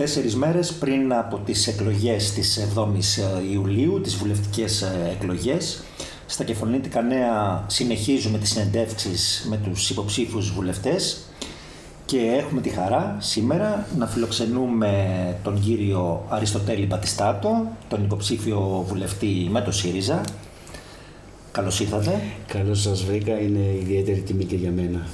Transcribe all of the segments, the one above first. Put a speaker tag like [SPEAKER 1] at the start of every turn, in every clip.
[SPEAKER 1] Τέσσερις μέρες πριν από τις εκλογές της 7ης ε, Ιουλίου, τις βουλευτικές ε, εκλογές, στα Κεφαλονίτικα Νέα συνεχίζουμε τις συνεντεύξεις με τους υποψήφιους βουλευτές και έχουμε τη χαρά σήμερα να φιλοξενούμε τον κύριο Αριστοτέλη Μπατιστάτο, τον υποψήφιο βουλευτή με το ΣΥΡΙΖΑ. Καλώς ήρθατε.
[SPEAKER 2] Καλώς σας βρήκα, είναι ιδιαίτερη τιμή και για μένα.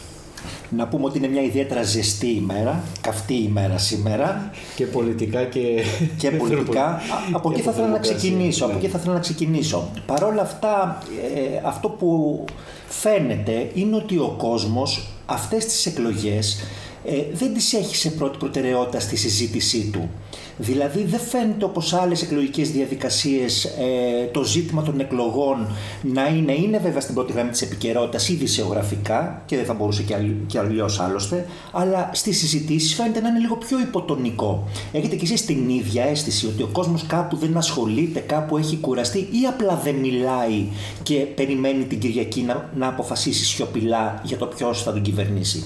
[SPEAKER 1] Να πούμε ότι είναι μια ιδιαίτερα ζεστή ημέρα, καυτή ημέρα σήμερα.
[SPEAKER 2] Και πολιτικά και...
[SPEAKER 1] Και πολιτικά. από εκεί θα ήθελα να ξεκινήσω. Από εκεί θα ήθελα να ξεκινήσω. Παρ' όλα αυτά, ε, αυτό που φαίνεται είναι ότι ο κόσμος αυτές τις εκλογές ε, δεν τις έχει σε πρώτη προτεραιότητα στη συζήτησή του. Δηλαδή δεν φαίνεται όπως άλλες εκλογικές διαδικασίες ε, το ζήτημα των εκλογών να είναι, είναι βέβαια στην πρώτη γραμμή της επικαιρότητας ή δισεογραφικά και δεν θα μπορούσε και, αλλ, και αλλιώς άλλωστε, αλλά στις συζητήσεις φαίνεται να είναι λίγο πιο υποτονικό. Έχετε κι εσείς την ίδια αίσθηση ότι ο κόσμος κάπου δεν ασχολείται, κάπου έχει κουραστεί ή απλά δεν μιλάει και περιμένει την Κυριακή να, να αποφασίσει σιωπηλά για το ποιος θα τον κυβερνήσει;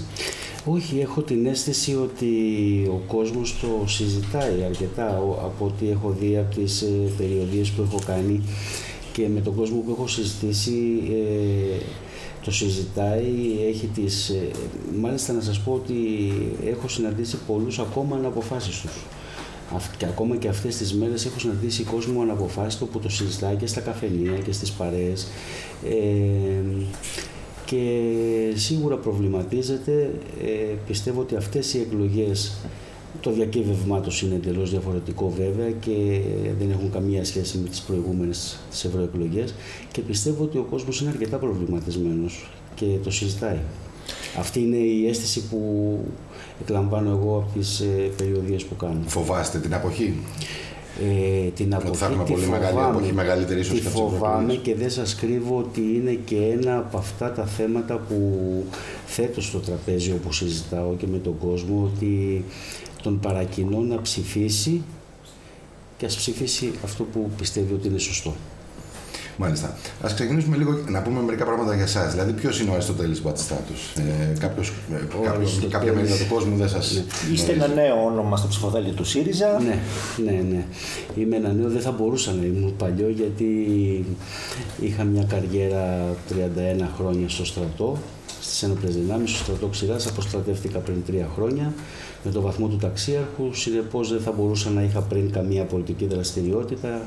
[SPEAKER 2] Όχι, έχω την αίσθηση ότι ο κόσμος το συζητάει αρκετά από ό,τι έχω δει από τις ε, περιοδίες που έχω κάνει και με τον κόσμο που έχω συζητήσει ε, το συζητάει, έχει τις... Ε, μάλιστα να σας πω ότι έχω συναντήσει πολλούς ακόμα αναποφάσεις τους. Και ακόμα και αυτές τις μέρες έχω συναντήσει κόσμο αναποφάσιστο που το συζητάει και στα καφενεία και στις παρέες. Ε, και σίγουρα προβληματίζεται. Ε, πιστεύω ότι αυτές οι εκλογές, το διακύβευμά τους είναι εντελώς διαφορετικό βέβαια και δεν έχουν καμία σχέση με τις προηγούμενες τις ευρωεκλογές και πιστεύω ότι ο κόσμος είναι αρκετά προβληματισμένος και το συζητάει. Αυτή είναι η αίσθηση που εκλαμβάνω εγώ από τις ε, περιοδίες που κάνω.
[SPEAKER 3] Φοβάστε την αποχή;
[SPEAKER 2] Ε, την αποχή
[SPEAKER 3] θα έχουμε πολύ μεγάλη εποχή, μεγαλύτερη ίσως
[SPEAKER 2] τη φοβάμαι και δεν σας κρύβω ότι είναι και ένα από αυτά τα θέματα που θέτω στο τραπέζι όπου συζητάω και με τον κόσμο ότι τον παρακινώ να ψηφίσει και ας ψηφίσει αυτό που πιστεύει ότι είναι σωστό.
[SPEAKER 3] Μάλιστα. Α ξεκινήσουμε λίγο να πούμε μερικά πράγματα για εσάς. Δηλαδή, ποιος είναι ο Αριστοτέλης Μπατιστάτο. Ε, κάποιος, ε, κάποια μερίδα του κόσμου δεν σας. Ναι.
[SPEAKER 1] Είστε ένα νέο όνομα στο ψηφοδέλτιο του ΣΥΡΙΖΑ.
[SPEAKER 2] Ναι, ναι, ναι. Είμαι ένα νέο, δεν θα μπορούσα να ήμουν παλιό γιατί είχα μια καριέρα 31 χρόνια στο στρατό στις ένοπλε δυνάμεις, στο στρατό Ξηράς. Αποστρατεύτηκα πριν τρία χρόνια με το βαθμό του ταξίαρχου. Συνεπώς δεν θα μπορούσα να είχα πριν καμία πολιτική δραστηριότητα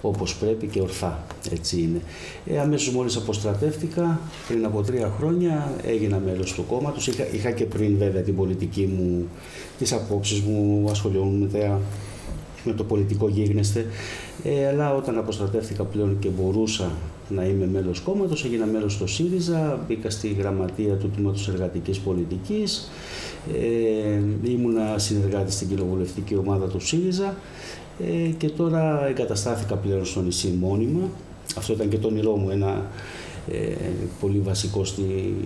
[SPEAKER 2] όπως πρέπει και ορθά. Έτσι είναι. Ε, αμέσως μόλις αποστρατεύτηκα, πριν από τρία χρόνια έγινα μέλος του κόμματος. Είχα, είχα και πριν βέβαια την πολιτική μου, τις απόψεις μου, ασχολιόμουν με, με το πολιτικό γίγνεσθε. Ε, αλλά όταν αποστρατεύτηκα πλέον και μπορούσα να είμαι μέλος κόμματος, έγινα μέλος στο ΣΥΡΙΖΑ, μπήκα στη γραμματεία του Τμήματος Εργατικής Πολιτικής, ε, ήμουνα συνεργάτη στην κοινοβουλευτική ομάδα του ΣΥΡΙΖΑ ε, και τώρα εγκαταστάθηκα πλέον στο νησί μόνιμα. Αυτό ήταν και το όνειρό μου, ένα ε, πολύ βασικό στη,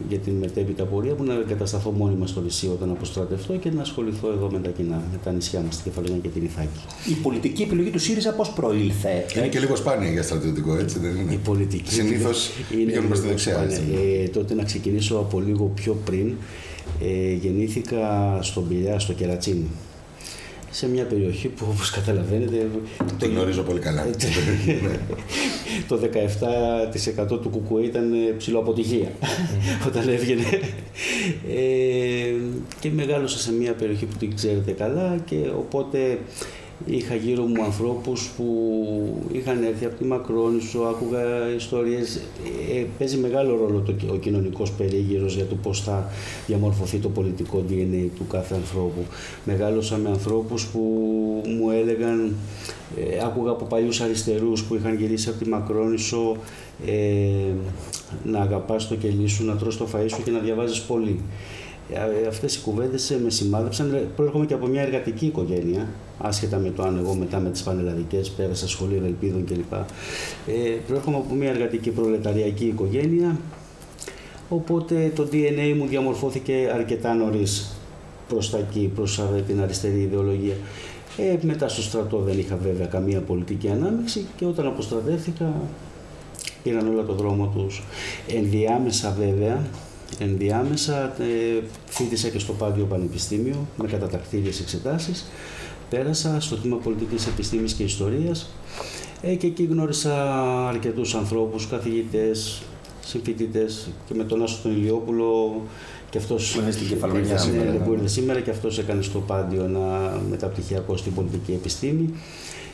[SPEAKER 2] για την μετέπειτα πορεία μου να εγκατασταθώ μόνιμα στο νησί όταν αποστρατευτώ και να ασχοληθώ εδώ με τα κοινά, με τα νησιά μας, την Κεφαλονιά και την Ιθάκη.
[SPEAKER 1] Η πολιτική επιλογή του ΣΥΡΙΖΑ πώς προήλθε.
[SPEAKER 3] Είναι και λίγο σπάνια για στρατιωτικό, έτσι δεν είναι;
[SPEAKER 2] Η πολιτική
[SPEAKER 3] Συνήθως πηγαίνουν προς τη δεξιά. Έτσι.
[SPEAKER 2] Ε, τότε να ξεκινήσω από λίγο πιο πριν, ε, γεννήθηκα στον Πειραιά, στο Κερατσίνι σε μια περιοχή που όπως καταλαβαίνετε...
[SPEAKER 3] Το γνωρίζω πολύ καλά.
[SPEAKER 2] το 17% του κουκουέ ήταν ψηλό αποτυχία όταν έβγαινε. Ε, και μεγάλωσα σε μια περιοχή που την ξέρετε καλά και οπότε είχα γύρω μου ανθρώπους που είχαν έρθει από τη Μακρόνισο, άκουγα ιστορίες. Ε, παίζει μεγάλο ρόλο το, ο κοινωνικός περίγυρος για το πώς θα διαμορφωθεί το πολιτικό DNA του κάθε ανθρώπου. Μεγάλωσα με ανθρώπους που μου έλεγαν, ε, άκουγα από παλιούς αριστερούς που είχαν γυρίσει από τη Μακρόνισο ε, να αγαπάς το κελί σου, να τρως το φαΐ σου και να διαβάζεις πολύ. Ε, αυτές οι κουβέντες με σημάδεψαν. Προέρχομαι και από μια εργατική οικογένεια άσχετα με το αν εγώ μετά με τις πανελλαδικές πέρασα σχολείο ελπίδων κλπ. Ε, προέρχομαι από μια εργατική προλεταριακή οικογένεια, οπότε το DNA μου διαμορφώθηκε αρκετά νωρίς προς τα εκεί, προς την αριστερή ιδεολογία. Ε, μετά στο στρατό δεν είχα βέβαια καμία πολιτική ανάμειξη και όταν αποστρατεύτηκα πήραν όλα το δρόμο τους. Ενδιάμεσα βέβαια, ενδιάμεσα ε, φίτησα και στο Πάντιο Πανεπιστήμιο με κατατακτήριες εξετάσεις πέρασα στο Τμήμα Πολιτικής Επιστήμης και Ιστορίας ε, και εκεί γνώρισα αρκετούς ανθρώπους, καθηγητές, συμφοιτητές και με τον Άσο τον Ηλιόπουλο και αυτός
[SPEAKER 1] που είναι στην Κεφαλονιά σήμερα,
[SPEAKER 2] που είναι σήμερα και αυτός έκανε στο Πάντιο ένα μεταπτυχιακό στην πολιτική επιστήμη.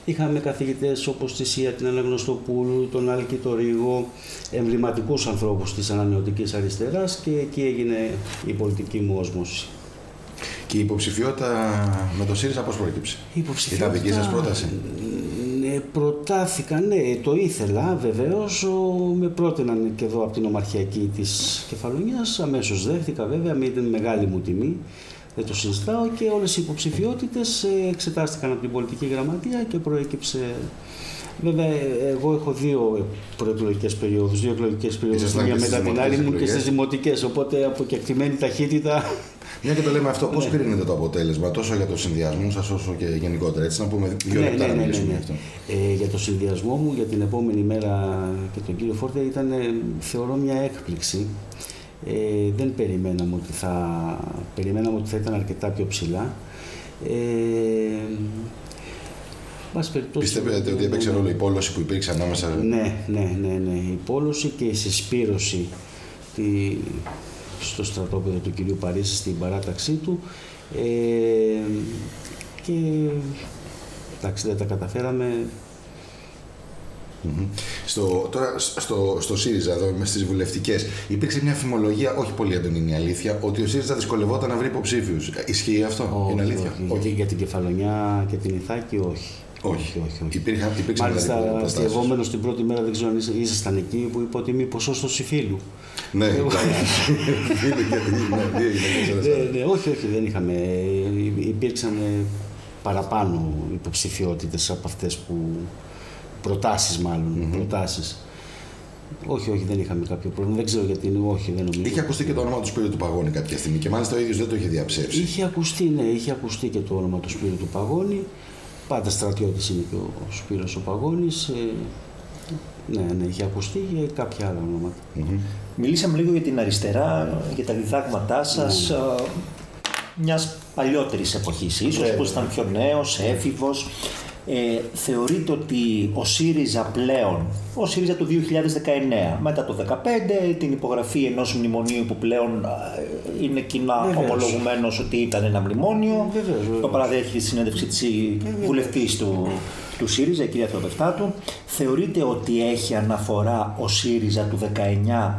[SPEAKER 2] Είχαμε καθηγητές όπως τη Σία, την Αναγνωστοπούλου, τον Άλκη το Ρίγο, εμβληματικούς ανθρώπους της ανανεωτικής αριστεράς και εκεί έγινε η πολιτική μου όσμωση.
[SPEAKER 3] Και η υποψηφιότητα με το ΣΥΡΙΖΑ πώς προέκυψε;
[SPEAKER 2] Η υποψηφιότητα...
[SPEAKER 3] Ήταν δική σας πρόταση;
[SPEAKER 2] Ναι, προτάθηκα, ναι, το ήθελα βεβαίως, με πρότειναν και εδώ από την ομαρχιακή της Κεφαλονιάς, αμέσως δέχτηκα βέβαια, με την μεγάλη μου τιμή, δεν το συζητάω και όλες οι υποψηφιότητες ε, εξετάστηκαν από την πολιτική γραμματεία και προέκυψε Βέβαια, εγώ έχω δύο προεκλογικές περιόδους, δύο εκλογικές περιόδους, μία μετά την άλλη μου και στις δημοτικές. Οπότε από κεκτημένη ταχύτητα
[SPEAKER 3] μια και το λέμε αυτό, πώς ναι. κρίνετε το αποτέλεσμα τόσο για το συνδυασμό σας όσο και γενικότερα. Έτσι, να πούμε δύο ναι, λεπτά ναι, να ναι, μιλήσουμε ναι, αυτό.
[SPEAKER 2] Ε, για το συνδυασμό μου για την επόμενη μέρα και τον κύριο Φόρτε ήταν, ε, θεωρώ, μια έκπληξη. Ε, δεν περιμέναμε ότι, θα, περιμέναμε ότι θα ήταν αρκετά πιο ψηλά. Ε,
[SPEAKER 3] Πιστεύετε ότι έπαιξε ρόλο η πόλωση που υπήρξε ανάμεσα.
[SPEAKER 2] Ναι, ναι, ναι, ναι. Η πόλωση και η συσπήρωση τη, στο στρατόπεδο του κυρίου Παρίσι στην παράταξή του ε, και εντάξει δεν τα καταφέραμε
[SPEAKER 3] Στο, τώρα στο, στο ΣΥΡΙΖΑ, εδώ με στις βουλευτικές, υπήρξε μια φημολογία, όχι πολύ έντονη είναι η αλήθεια, ότι ο ΣΥΡΙΖΑ δυσκολευόταν να βρει υποψήφιους. Ισχύει αυτό,
[SPEAKER 2] όχι,
[SPEAKER 3] είναι αλήθεια;
[SPEAKER 2] Όχι. Για την κεφαλονιά και την Ιθάκη, όχι.
[SPEAKER 3] Όχι, όχι. όχι. Υπήρχαν,
[SPEAKER 2] Μάλιστα, αστευόμενο την πρώτη μέρα, δεν ξέρω αν ήσασταν εκεί, που είπε ότι είμαι ποσόστοση φίλου.
[SPEAKER 3] Ναι, ναι,
[SPEAKER 2] ναι, όχι, όχι, δεν είχαμε. Υπήρξαν παραπάνω υποψηφιότητες από αυτές που. προτάσεις μάλλον. Προτάσεις. Όχι, όχι, δεν είχαμε κάποιο πρόβλημα. Δεν ξέρω γιατί είναι, όχι, δεν νομίζω.
[SPEAKER 3] Είχε ακουστεί και το όνομα του Σπύρου του Παγώνη κάποια στιγμή και μάλιστα ο ίδιος δεν το είχε διαψεύσει.
[SPEAKER 2] Είχε ακουστεί, ναι, είχε ακουστεί και το όνομα του Σπύρου του Παγώνη. Πάντα στρατιώτης είναι και ο Σπύρος ο Παγώνης. Ε, ναι, ναι, είχε ακουστεί και κάποια άλλα ονόματα.
[SPEAKER 1] Μιλήσαμε λίγο για την αριστερά, για τα διδάγματά σας. Ναι. Μιας παλιότερης εποχής ίσως, που ήταν πιο νέος, έφηβος. Ε, θεωρείτε ότι ο ΣΥΡΙΖΑ πλέον, ο ΣΥΡΙΖΑ του 2019, μετά το 2015, την υπογραφή ενός μνημονίου που πλέον ε, είναι κοινά ομολογουμένος ότι ήταν ένα μνημόνιο, Βεβαίως, το παραδέχει στη συνέντευξη της βουλευτής του, του ΣΥΡΙΖΑ, η κυρία Θεοδευτάτου. Θεωρείτε ότι έχει αναφορά ο ΣΥΡΙΖΑ του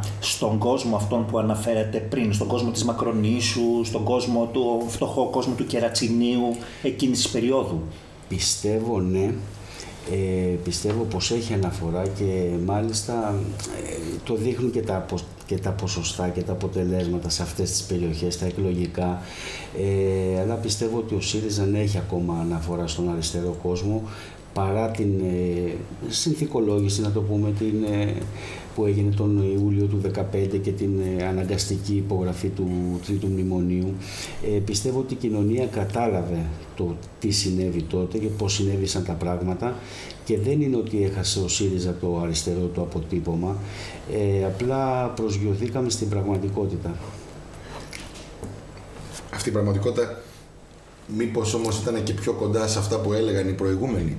[SPEAKER 1] 19 στον κόσμο αυτόν που αναφέρατε πριν, στον κόσμο της Μακρονήσου, στον κόσμο του φτωχό κόσμο του Κερατσινίου εκείνης της περίοδου.
[SPEAKER 2] Πιστεύω ναι, ε, πιστεύω πως έχει αναφορά και μάλιστα ε, το δείχνουν και τα, και τα ποσοστά και τα αποτελέσματα σε αυτές τις περιοχές, τα εκλογικά, ε, αλλά πιστεύω ότι ο ΣΥΡΙΖΑ ναι, έχει ακόμα αναφορά στον αριστερό κόσμο παρά την ε, συνθηκολόγηση, να το πούμε, την, ε, που έγινε τον Ιούλιο του 2015 και την ε, αναγκαστική υπογραφή του Τρίτου Μνημονίου. Ε, πιστεύω ότι η κοινωνία κατάλαβε το τι συνέβη τότε και πώς συνέβησαν τα πράγματα και δεν είναι ότι έχασε ο ΣΥΡΙΖΑ το αριστερό του αποτύπωμα, ε, απλά προσγειωθήκαμε στην πραγματικότητα.
[SPEAKER 3] Αυτή η πραγματικότητα μήπως όμως ήταν και πιο κοντά σε αυτά που έλεγαν οι προηγούμενοι.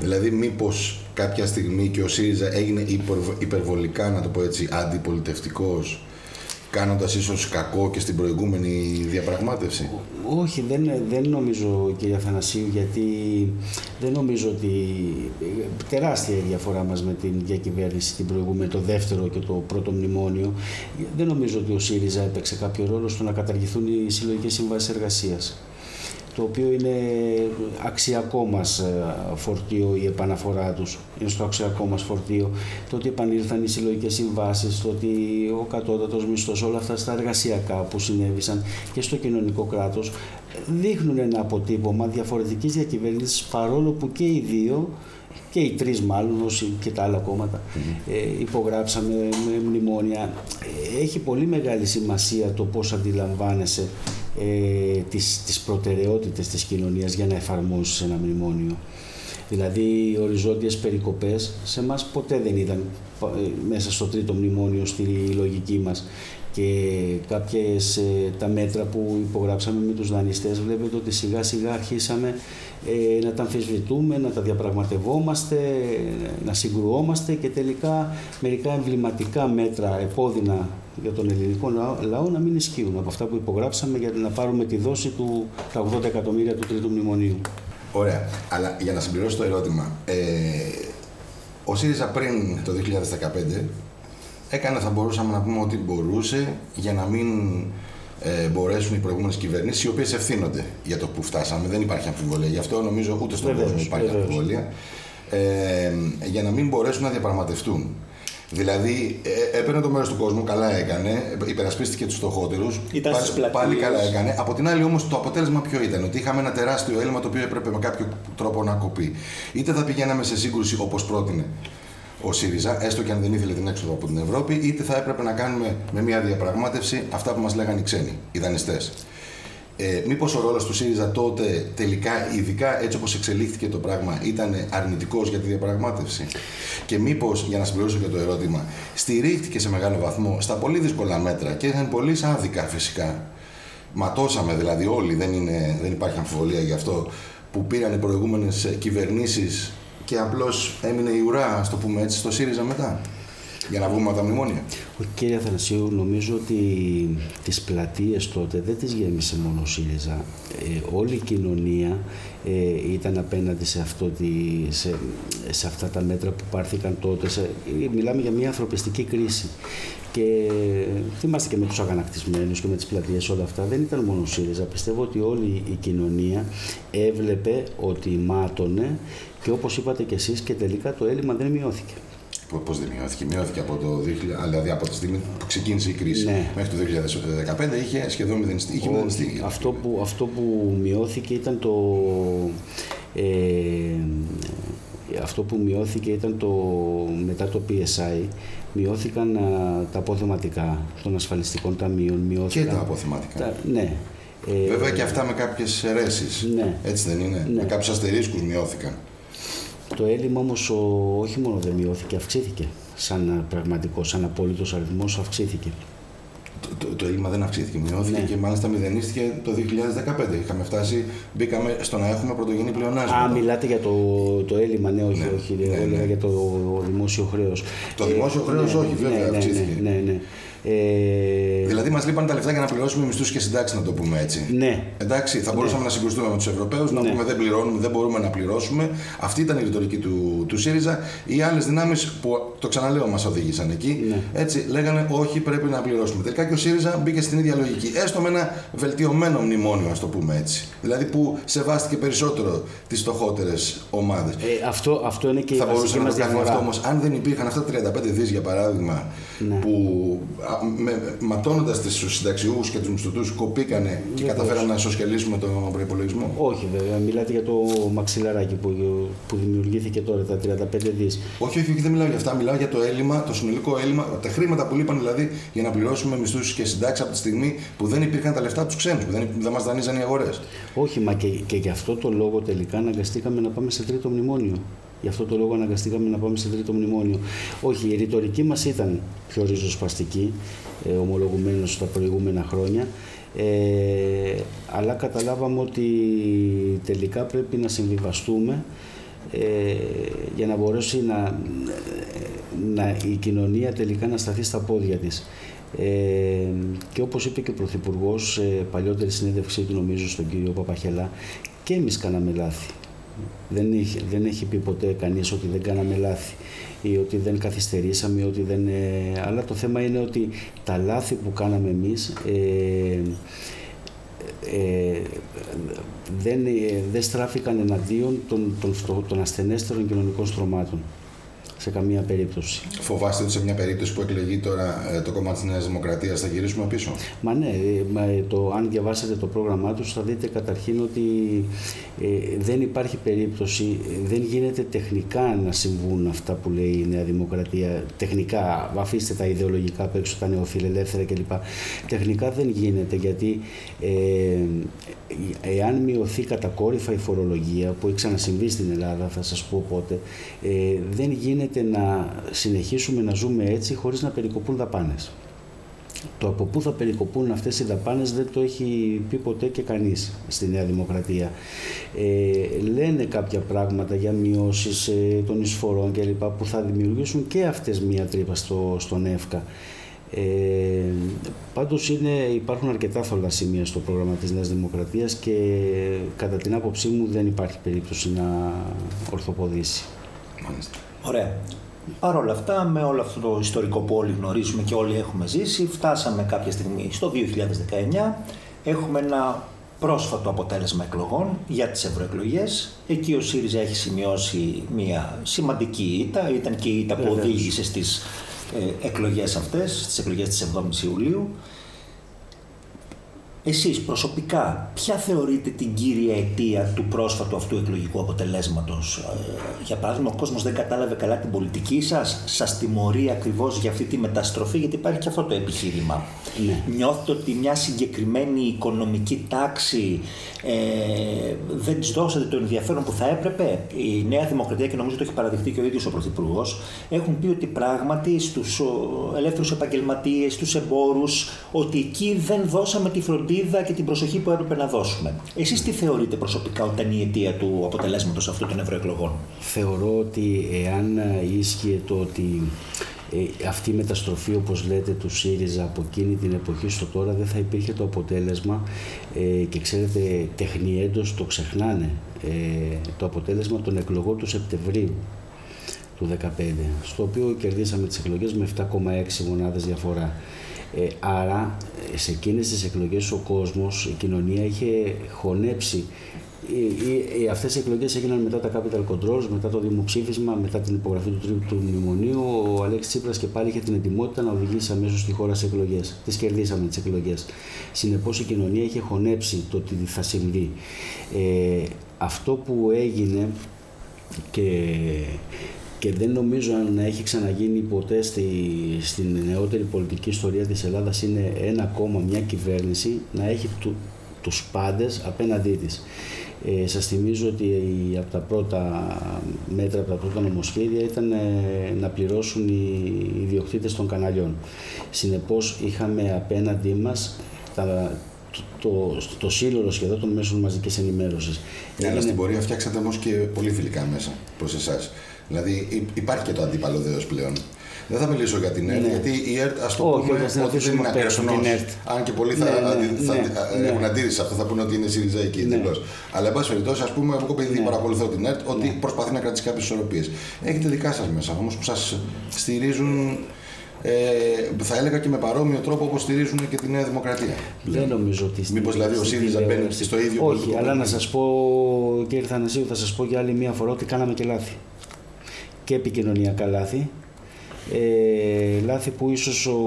[SPEAKER 3] Δηλαδή μήπως κάποια στιγμή και ο ΣΥΡΙΖΑ έγινε υπερβολικά, να το πω έτσι, αντιπολιτευτικός κάνοντας ίσως κακό και στην προηγούμενη διαπραγμάτευση.
[SPEAKER 2] Όχι, δεν, δεν νομίζω κύριε Αθανασίου, γιατί δεν νομίζω ότι τεράστια η διαφορά μας με την διακυβέρνηση την προηγούμενη, το δεύτερο και το πρώτο μνημόνιο. Δεν νομίζω ότι ο ΣΥΡΙΖΑ έπαιξε κάποιο ρόλο στο να καταργηθούν οι συλλογικές συμβάσεις εργασίας το οποίο είναι αξιακό μας ε, φορτίο η επαναφορά τους, είναι στο αξιακό μας φορτίο, το ότι επανήλθαν οι συλλογικές συμβάσεις, το ότι ο κατώτατος μισθός, όλα αυτά στα εργασιακά που συνέβησαν και στο κοινωνικό κράτος, δείχνουν ένα αποτύπωμα διαφορετικής διακυβέρνησης παρόλο που και οι δύο και οι τρεις μάλλον όσοι και τα άλλα ε, υπογράψαμε με μνημόνια. Ε, έχει πολύ μεγάλη σημασία το πώς αντιλαμβάνεσαι ε, τις, τις προτεραιότητες της κοινωνίας για να εφαρμόσεις ένα μνημόνιο. Δηλαδή οι οριζόντιες περικοπές σε μας ποτέ δεν ήταν ε, μέσα στο τρίτο μνημόνιο στη λογική μας και κάποιες ε, τα μέτρα που υπογράψαμε με τους δανειστές βλέπετε ότι σιγά σιγά αρχίσαμε ε, να τα αμφισβητούμε, να τα διαπραγματευόμαστε, να συγκρουόμαστε και τελικά μερικά εμβληματικά μέτρα επώδυνα για τον ελληνικό λαό να μην ισχύουν από αυτά που υπογράψαμε για να πάρουμε τη δόση του τα 80 εκατομμύρια του Τρίτου Μνημονίου.
[SPEAKER 3] Ωραία. Αλλά για να συμπληρώσω το ερώτημα, ε, ο ΣΥΡΙΖΑ πριν το 2015 έκανε, θα μπορούσαμε να πούμε ότι μπορούσε για να μην ε, μπορέσουν οι προηγούμενες κυβερνήσεις, οι οποίες ευθύνονται για το που φτάσαμε. Δεν υπάρχει αμφιβολία. Γι' αυτό νομίζω ούτε στον κόσμο υπάρχει βεβαίως. αμφιβολία. Ε, για να μην μπορέσουν να διαπραγματευτούν. Δηλαδή, ε, έπαιρνε το μέρος του κόσμου, καλά έκανε, υπερασπίστηκε τους φτωχότερους. Πάλι, πάλι καλά έκανε. Από την άλλη, όμως, το αποτέλεσμα ποιο ήταν, ότι είχαμε ένα τεράστιο έλλειμμα το οποίο έπρεπε με κάποιο τρόπο να κοπεί. Είτε θα πηγαίναμε σε σύγκρουση όπως πρότεινε ο ΣΥΡΙΖΑ, έστω και αν δεν ήθελε την έξοδο από την Ευρώπη, είτε θα έπρεπε να κάνουμε με μια διαπραγμάτευση αυτά που μας λέγανε οι ξένοι, οι δανειστές. Ε, Μήπως ο ρόλος του ΣΥΡΙΖΑ τότε τελικά, ειδικά έτσι όπως εξελίχθηκε το πράγμα, ήταν αρνητικός για τη διαπραγμάτευση; Και μήπως, για να συμπληρώσω και το ερώτημα, στηρίχθηκε σε μεγάλο βαθμό στα πολύ δύσκολα μέτρα και ήταν πολύ άδικα φυσικά. Ματώσαμε δηλαδή όλοι, δεν, είναι, δεν υπάρχει αμφιβολία γι' αυτό, που πήραν οι προηγούμενες κυβερνήσεις και απλώς έμεινε η ουρά, ας το πούμε έτσι, στο ΣΥΡΙΖΑ μετά. Για να βγούμε από τα μνημόνια.
[SPEAKER 2] Ο κύριε Αθανασίου, νομίζω ότι τις πλατείες τότε δεν τις γέμισε μόνο ο ΣΥΡΙΖΑ. Ε, όλη η κοινωνία ε, ήταν απέναντι σε, αυτό τη, σε, σε αυτά τα μέτρα που πάρθηκαν τότε. Σε, ε, μιλάμε για μια ανθρωπιστική κρίση. Και θυμάστε και με τους αγανακτισμένους και με τις πλατείες όλα αυτά. Δεν ήταν μόνο ο ΣΥΡΙΖΑ. Πιστεύω ότι όλη η κοινωνία έβλεπε ότι μάτωνε και όπως είπατε και εσείς και τελικά το έλλειμμα δεν μειώθηκε.
[SPEAKER 3] Πώς δεν μειώθηκε, μειώθηκε από, το 2000, δηλαδή από τη στιγμή που ξεκίνησε η κρίση ναι. μέχρι το 2015 είχε σχεδόν μηδενιστεί. Είχε μηδενιστεί
[SPEAKER 2] αυτό, που, αυτό που μειώθηκε ήταν το. Ε, αυτό που μειώθηκε ήταν το μετά το PSI μειώθηκαν α, τα αποθεματικά των ασφαλιστικών ταμείων. Μειώθηκαν,
[SPEAKER 3] και τα αποθεματικά. Τα,
[SPEAKER 2] ναι.
[SPEAKER 3] Ε, Βέβαια και αυτά με κάποιες αιρέσεις. Ναι. Έτσι δεν είναι; Ναι. Με κάποιους αστερίσκους μειώθηκαν.
[SPEAKER 2] Το έλλειμμα όμως όχι μόνο δεν μειώθηκε, αυξήθηκε. Σαν πραγματικό, σαν απόλυτος αριθμός αυξήθηκε.
[SPEAKER 3] Το, το, το, έλλειμμα δεν αυξήθηκε, μειώθηκε ναι. και μάλιστα μηδενίστηκε το 2015. Είχαμε φτάσει, μπήκαμε στο να έχουμε πρωτογενή πλεονάσματα.
[SPEAKER 2] Α, μιλάτε για το, το έλλειμμα, ναι, όχι, ναι, όχι. Ναι, ναι. για το δημόσιο χρέος.
[SPEAKER 3] Το δημόσιο ε, χρέος, όχι, βέβαια,
[SPEAKER 2] ναι,
[SPEAKER 3] αυξήθηκε.
[SPEAKER 2] Ναι, ναι, ναι.
[SPEAKER 3] Ε... Δηλαδή, μας λείπαν τα λεφτά για να πληρώσουμε μισθούς και συντάξεις, να το πούμε έτσι.
[SPEAKER 2] Ναι.
[SPEAKER 3] Εντάξει, θα μπορούσαμε ναι. να συγκρουστούμε με τους Ευρωπαίους, να ναι. πούμε δεν πληρώνουμε, δεν μπορούμε να πληρώσουμε. Αυτή ήταν η ρητορική του, του ΣΥΡΙΖΑ. Οι άλλες δυνάμεις που το ξαναλέω μας οδήγησαν εκεί, ναι. έτσι λέγανε όχι, πρέπει να πληρώσουμε. Τελικά και ο ΣΥΡΙΖΑ μπήκε στην ίδια λογική. Έστω με ένα βελτιωμένο μνημόνιο, ας το πούμε έτσι. Δηλαδή που σεβάστηκε περισσότερο τις φτωχότερες ομάδες.
[SPEAKER 2] Ε, αυτό, αυτό είναι και
[SPEAKER 3] θα η μπορούσε να το κάνει αυτό όμως αν δεν υπήρχαν αυτά τα 35 δις για παράδειγμα ναι. που ματώνοντας του συνταξιούχους και τους μισθωτούς, κοπήκανε και καταφέραμε να ισοσκελίσουμε τον προπολογισμό.
[SPEAKER 2] Όχι, βέβαια. Μιλάτε για το μαξιλαράκι που, που δημιουργήθηκε τώρα, τα 35 δις.
[SPEAKER 3] Όχι, όχι, δεν μιλάω για αυτά. Μιλάω για το έλλειμμα, το συνολικό έλλειμμα, τα χρήματα που λείπαν δηλαδή για να πληρώσουμε μισθούς και συντάξεις από τη στιγμή που δεν υπήρχαν τα λεφτά τους ξένους, που δεν, δεν μας δανείζαν οι αγορές.
[SPEAKER 2] Όχι, μα και, και γι' αυτό το λόγο τελικά αναγκαστήκαμε να πάμε σε τρίτο μνημόνιο. Γι' αυτό το λόγο αναγκαστήκαμε να πάμε σε τρίτο μνημόνιο. Όχι, η ρητορική μας ήταν πιο ριζοσπαστική, ε, ομολογουμένως τα προηγούμενα χρόνια. Ε, αλλά καταλάβαμε ότι τελικά πρέπει να συμβιβαστούμε ε, για να μπορέσει να, να, η κοινωνία τελικά να σταθεί στα πόδια της. Ε, και όπως είπε και ο Πρωθυπουργός σε παλιότερη συνέντευξή του νομίζω στον κύριο Παπαχελά και εμείς κάναμε λάθη. Δεν έχει, δεν έχει πει ποτέ κανείς ότι δεν κάναμε λάθη ή ότι δεν καθυστερήσαμε ή ότι δεν... Ε, αλλά το θέμα είναι ότι τα λάθη που κάναμε εμείς ε, ε, δεν, ε, δεν στράφηκαν εναντίον των, των, των ασθενέστερων κοινωνικών στρωμάτων σε καμία περίπτωση.
[SPEAKER 3] Φοβάστε ότι σε μια περίπτωση που εκλεγεί τώρα ε, το κόμμα της Νέας Δημοκρατίας θα γυρίσουμε πίσω.
[SPEAKER 2] Μα ναι, ε, το, αν διαβάσετε το πρόγραμμά τους θα δείτε καταρχήν ότι ε, δεν υπάρχει περίπτωση, δεν γίνεται τεχνικά να συμβούν αυτά που λέει η Νέα Δημοκρατία. Τεχνικά, αφήστε τα ιδεολογικά απ' έξω, τα νεοφιλελεύθερα κλπ. Τεχνικά δεν γίνεται γιατί ε, εάν μειωθεί κατακόρυφα η φορολογία που έχει ξανασυμβεί στην Ελλάδα, θα σας πω πότε, ε, δεν γίνεται να συνεχίσουμε να ζούμε έτσι χωρίς να περικοπούν δαπάνες. το από πού θα περικοπούν αυτές οι δαπάνες δεν το έχει πει ποτέ και κανείς στη Νέα Δημοκρατία. Ε, λένε κάποια πράγματα για μειώσεις ε, των εισφορών κλπ. που θα δημιουργήσουν και αυτές μία τρύπα στο, στον ΕΦΚΑ. Ε, πάντως είναι, υπάρχουν αρκετά θολά σημεία στο πρόγραμμα της Νέας Δημοκρατίας και κατά την άποψή μου δεν υπάρχει περίπτωση να ορθοποδήσει.
[SPEAKER 1] Ωραία. Παρ' όλα αυτά, με όλο αυτό το ιστορικό που όλοι γνωρίζουμε και όλοι έχουμε ζήσει, φτάσαμε κάποια στιγμή στο 2019. Έχουμε ένα πρόσφατο αποτέλεσμα εκλογών για τις ευρωεκλογές. Εκεί ο ΣΥΡΙΖΑ έχει σημειώσει μια σημαντική ήττα. Ήταν και η ήττα που οδήγησε στις ε, εκλογές αυτές, στις εκλογές της 7ης Ιουλίου. Εσείς προσωπικά, ποια θεωρείτε την κύρια αιτία του πρόσφατου αυτού εκλογικού αποτελέσματος; Ε, για παράδειγμα, ο κόσμος δεν κατάλαβε καλά την πολιτική σας, σας τιμωρεί ακριβώς για αυτή τη μεταστροφή, γιατί υπάρχει και αυτό το επιχείρημα. Ναι. Νιώθετε ότι μια συγκεκριμένη οικονομική τάξη ε, δεν της δώσατε το ενδιαφέρον που θα έπρεπε; Η Νέα Δημοκρατία, και νομίζω το έχει παραδειχτεί και ο ίδιος ο Πρωθυπουργός, έχουν πει ότι πράγματι στους ελεύθερους επαγγελματίες, στους εμπόρους, ότι εκεί δεν δώσαμε τη φροντίδα και την προσοχή που έπρεπε να δώσουμε. Εσείς τι θεωρείτε προσωπικά ότι ήταν η αιτία του αποτελέσματος αυτού των ευρωεκλογών;
[SPEAKER 2] Θεωρώ ότι εάν ίσχυε το ότι ε, αυτή η μεταστροφή όπως λέτε του ΣΥΡΙΖΑ από εκείνη την εποχή στο τώρα δεν θα υπήρχε το αποτέλεσμα ε, και ξέρετε τεχνιέντος το ξεχνάνε ε, το αποτέλεσμα των εκλογών του Σεπτεμβρίου του 2015 στο οποίο κερδίσαμε τις εκλογές με 7,6 μονάδες διαφορά. Ε, άρα σε εκείνες τις εκλογές ο κόσμος, η κοινωνία είχε χωνέψει οι, οι, αυτές οι εκλογές έγιναν μετά τα capital controls, μετά το δημοψήφισμα, μετά την υπογραφή του τρίτου μνημονίου. Ο Αλέξης Τσίπρας και πάλι είχε την ετοιμότητα να οδηγήσει αμέσως τη χώρα σε εκλογές. Τις κερδίσαμε τις εκλογές. Συνεπώς η κοινωνία είχε χωνέψει το τι θα συμβεί. Ε, αυτό που έγινε και και δεν νομίζω να έχει ξαναγίνει ποτέ στη, στην νεότερη πολιτική ιστορία της Ελλάδας είναι ένα κόμμα, μια κυβέρνηση να έχει του, τους πάντες απέναντί της. Ε, σας θυμίζω ότι από τα πρώτα μέτρα, από τα πρώτα νομοσχέδια ήταν ε, να πληρώσουν οι ιδιοκτήτες των καναλιών. Συνεπώς είχαμε απέναντί μας τα, το, το, σύλλογο σχεδόν των μέσων μαζικής ενημέρωσης.
[SPEAKER 3] Ναι, αλλά στην πορεία φτιάξατε όμως και πολύ φιλικά μέσα προς εσάς. Δηλαδή υπάρχει και το αντίπαλο δέος πλέον. Δεν θα μιλήσω για την ΕΡΤ, ναι. γιατί η ΕΡΤ, ας το πούμε, ότι δεν είναι ακριβώ. Αν και πολλοί θα, ναι, θα, ναι, θα ναι. έχουν αντίρρηση αυτό, θα πούνε ότι είναι ΣΥΡΙΖΑΙΚΗ ναι. εντελώς. Αλλά, εν πάση περιπτώσει, ας πούμε, εγώ επειδή ναι. παρακολουθώ την ΕΡΤ, ότι ναι. προσπαθεί να κρατήσει κάποιες ισορροπίες. Έχετε δικά σας μέσα όμως που σας στηρίζουν ε, θα έλεγα και με παρόμοιο τρόπο όπως στηρίζουν και τη Νέα Δημοκρατία.
[SPEAKER 2] Δεν νομίζω ότι.
[SPEAKER 3] Μήπως δηλαδή ο ΣΥΡΙΖΑ μπαίνει στο ίδιο
[SPEAKER 2] Όχι, αλλά να σας πω, κύριε Θανασίου, θα σας πω για άλλη μία φορά ότι κάναμε και λάθη και επικοινωνιακά λάθη. Ε, λάθη που ίσως ο,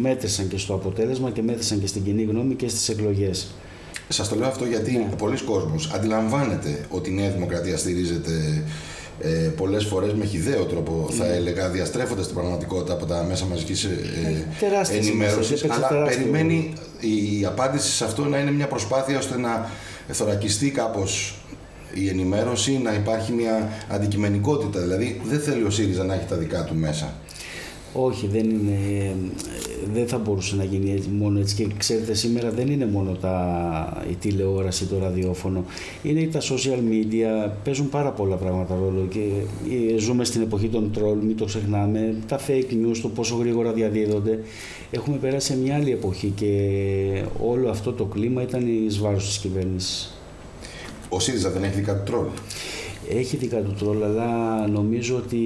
[SPEAKER 2] μέτρησαν και στο αποτέλεσμα και μέτρησαν και στην κοινή γνώμη και στις εκλογές.
[SPEAKER 3] Σας το λέω αυτό γιατί ναι. πολλοί κόσμος αντιλαμβάνεται ότι η Νέα Δημοκρατία στηρίζεται ε, πολλές φορές με χιδαίο τρόπο θα ναι. έλεγα διαστρέφοντας την πραγματικότητα από τα μέσα μαζικής ε, ε ενημέρωσης αλλά περιμένει η απάντηση σε αυτό να είναι μια προσπάθεια ώστε να θωρακιστεί κάπως η ενημέρωση, να υπάρχει μια αντικειμενικότητα. Δηλαδή δεν θέλει ο ΣΥΡΙΖΑ να έχει τα δικά του μέσα.
[SPEAKER 2] Όχι, δεν, είναι, δεν θα μπορούσε να γίνει μόνο έτσι και ξέρετε σήμερα δεν είναι μόνο τα, η τηλεόραση, το ραδιόφωνο, είναι τα social media, παίζουν πάρα πολλά πράγματα ρόλο και ε, ζούμε στην εποχή των τρόλ, μην το ξεχνάμε, τα fake news, το πόσο γρήγορα διαδίδονται. Έχουμε περάσει σε μια άλλη εποχή και όλο αυτό το κλίμα ήταν εις βάρος της κυβέρνησης.
[SPEAKER 3] Ο ΣΥΡΙΖΑ δεν έχει δικά του τρόλ.
[SPEAKER 2] Έχει δικά του τρόλ, αλλά νομίζω ότι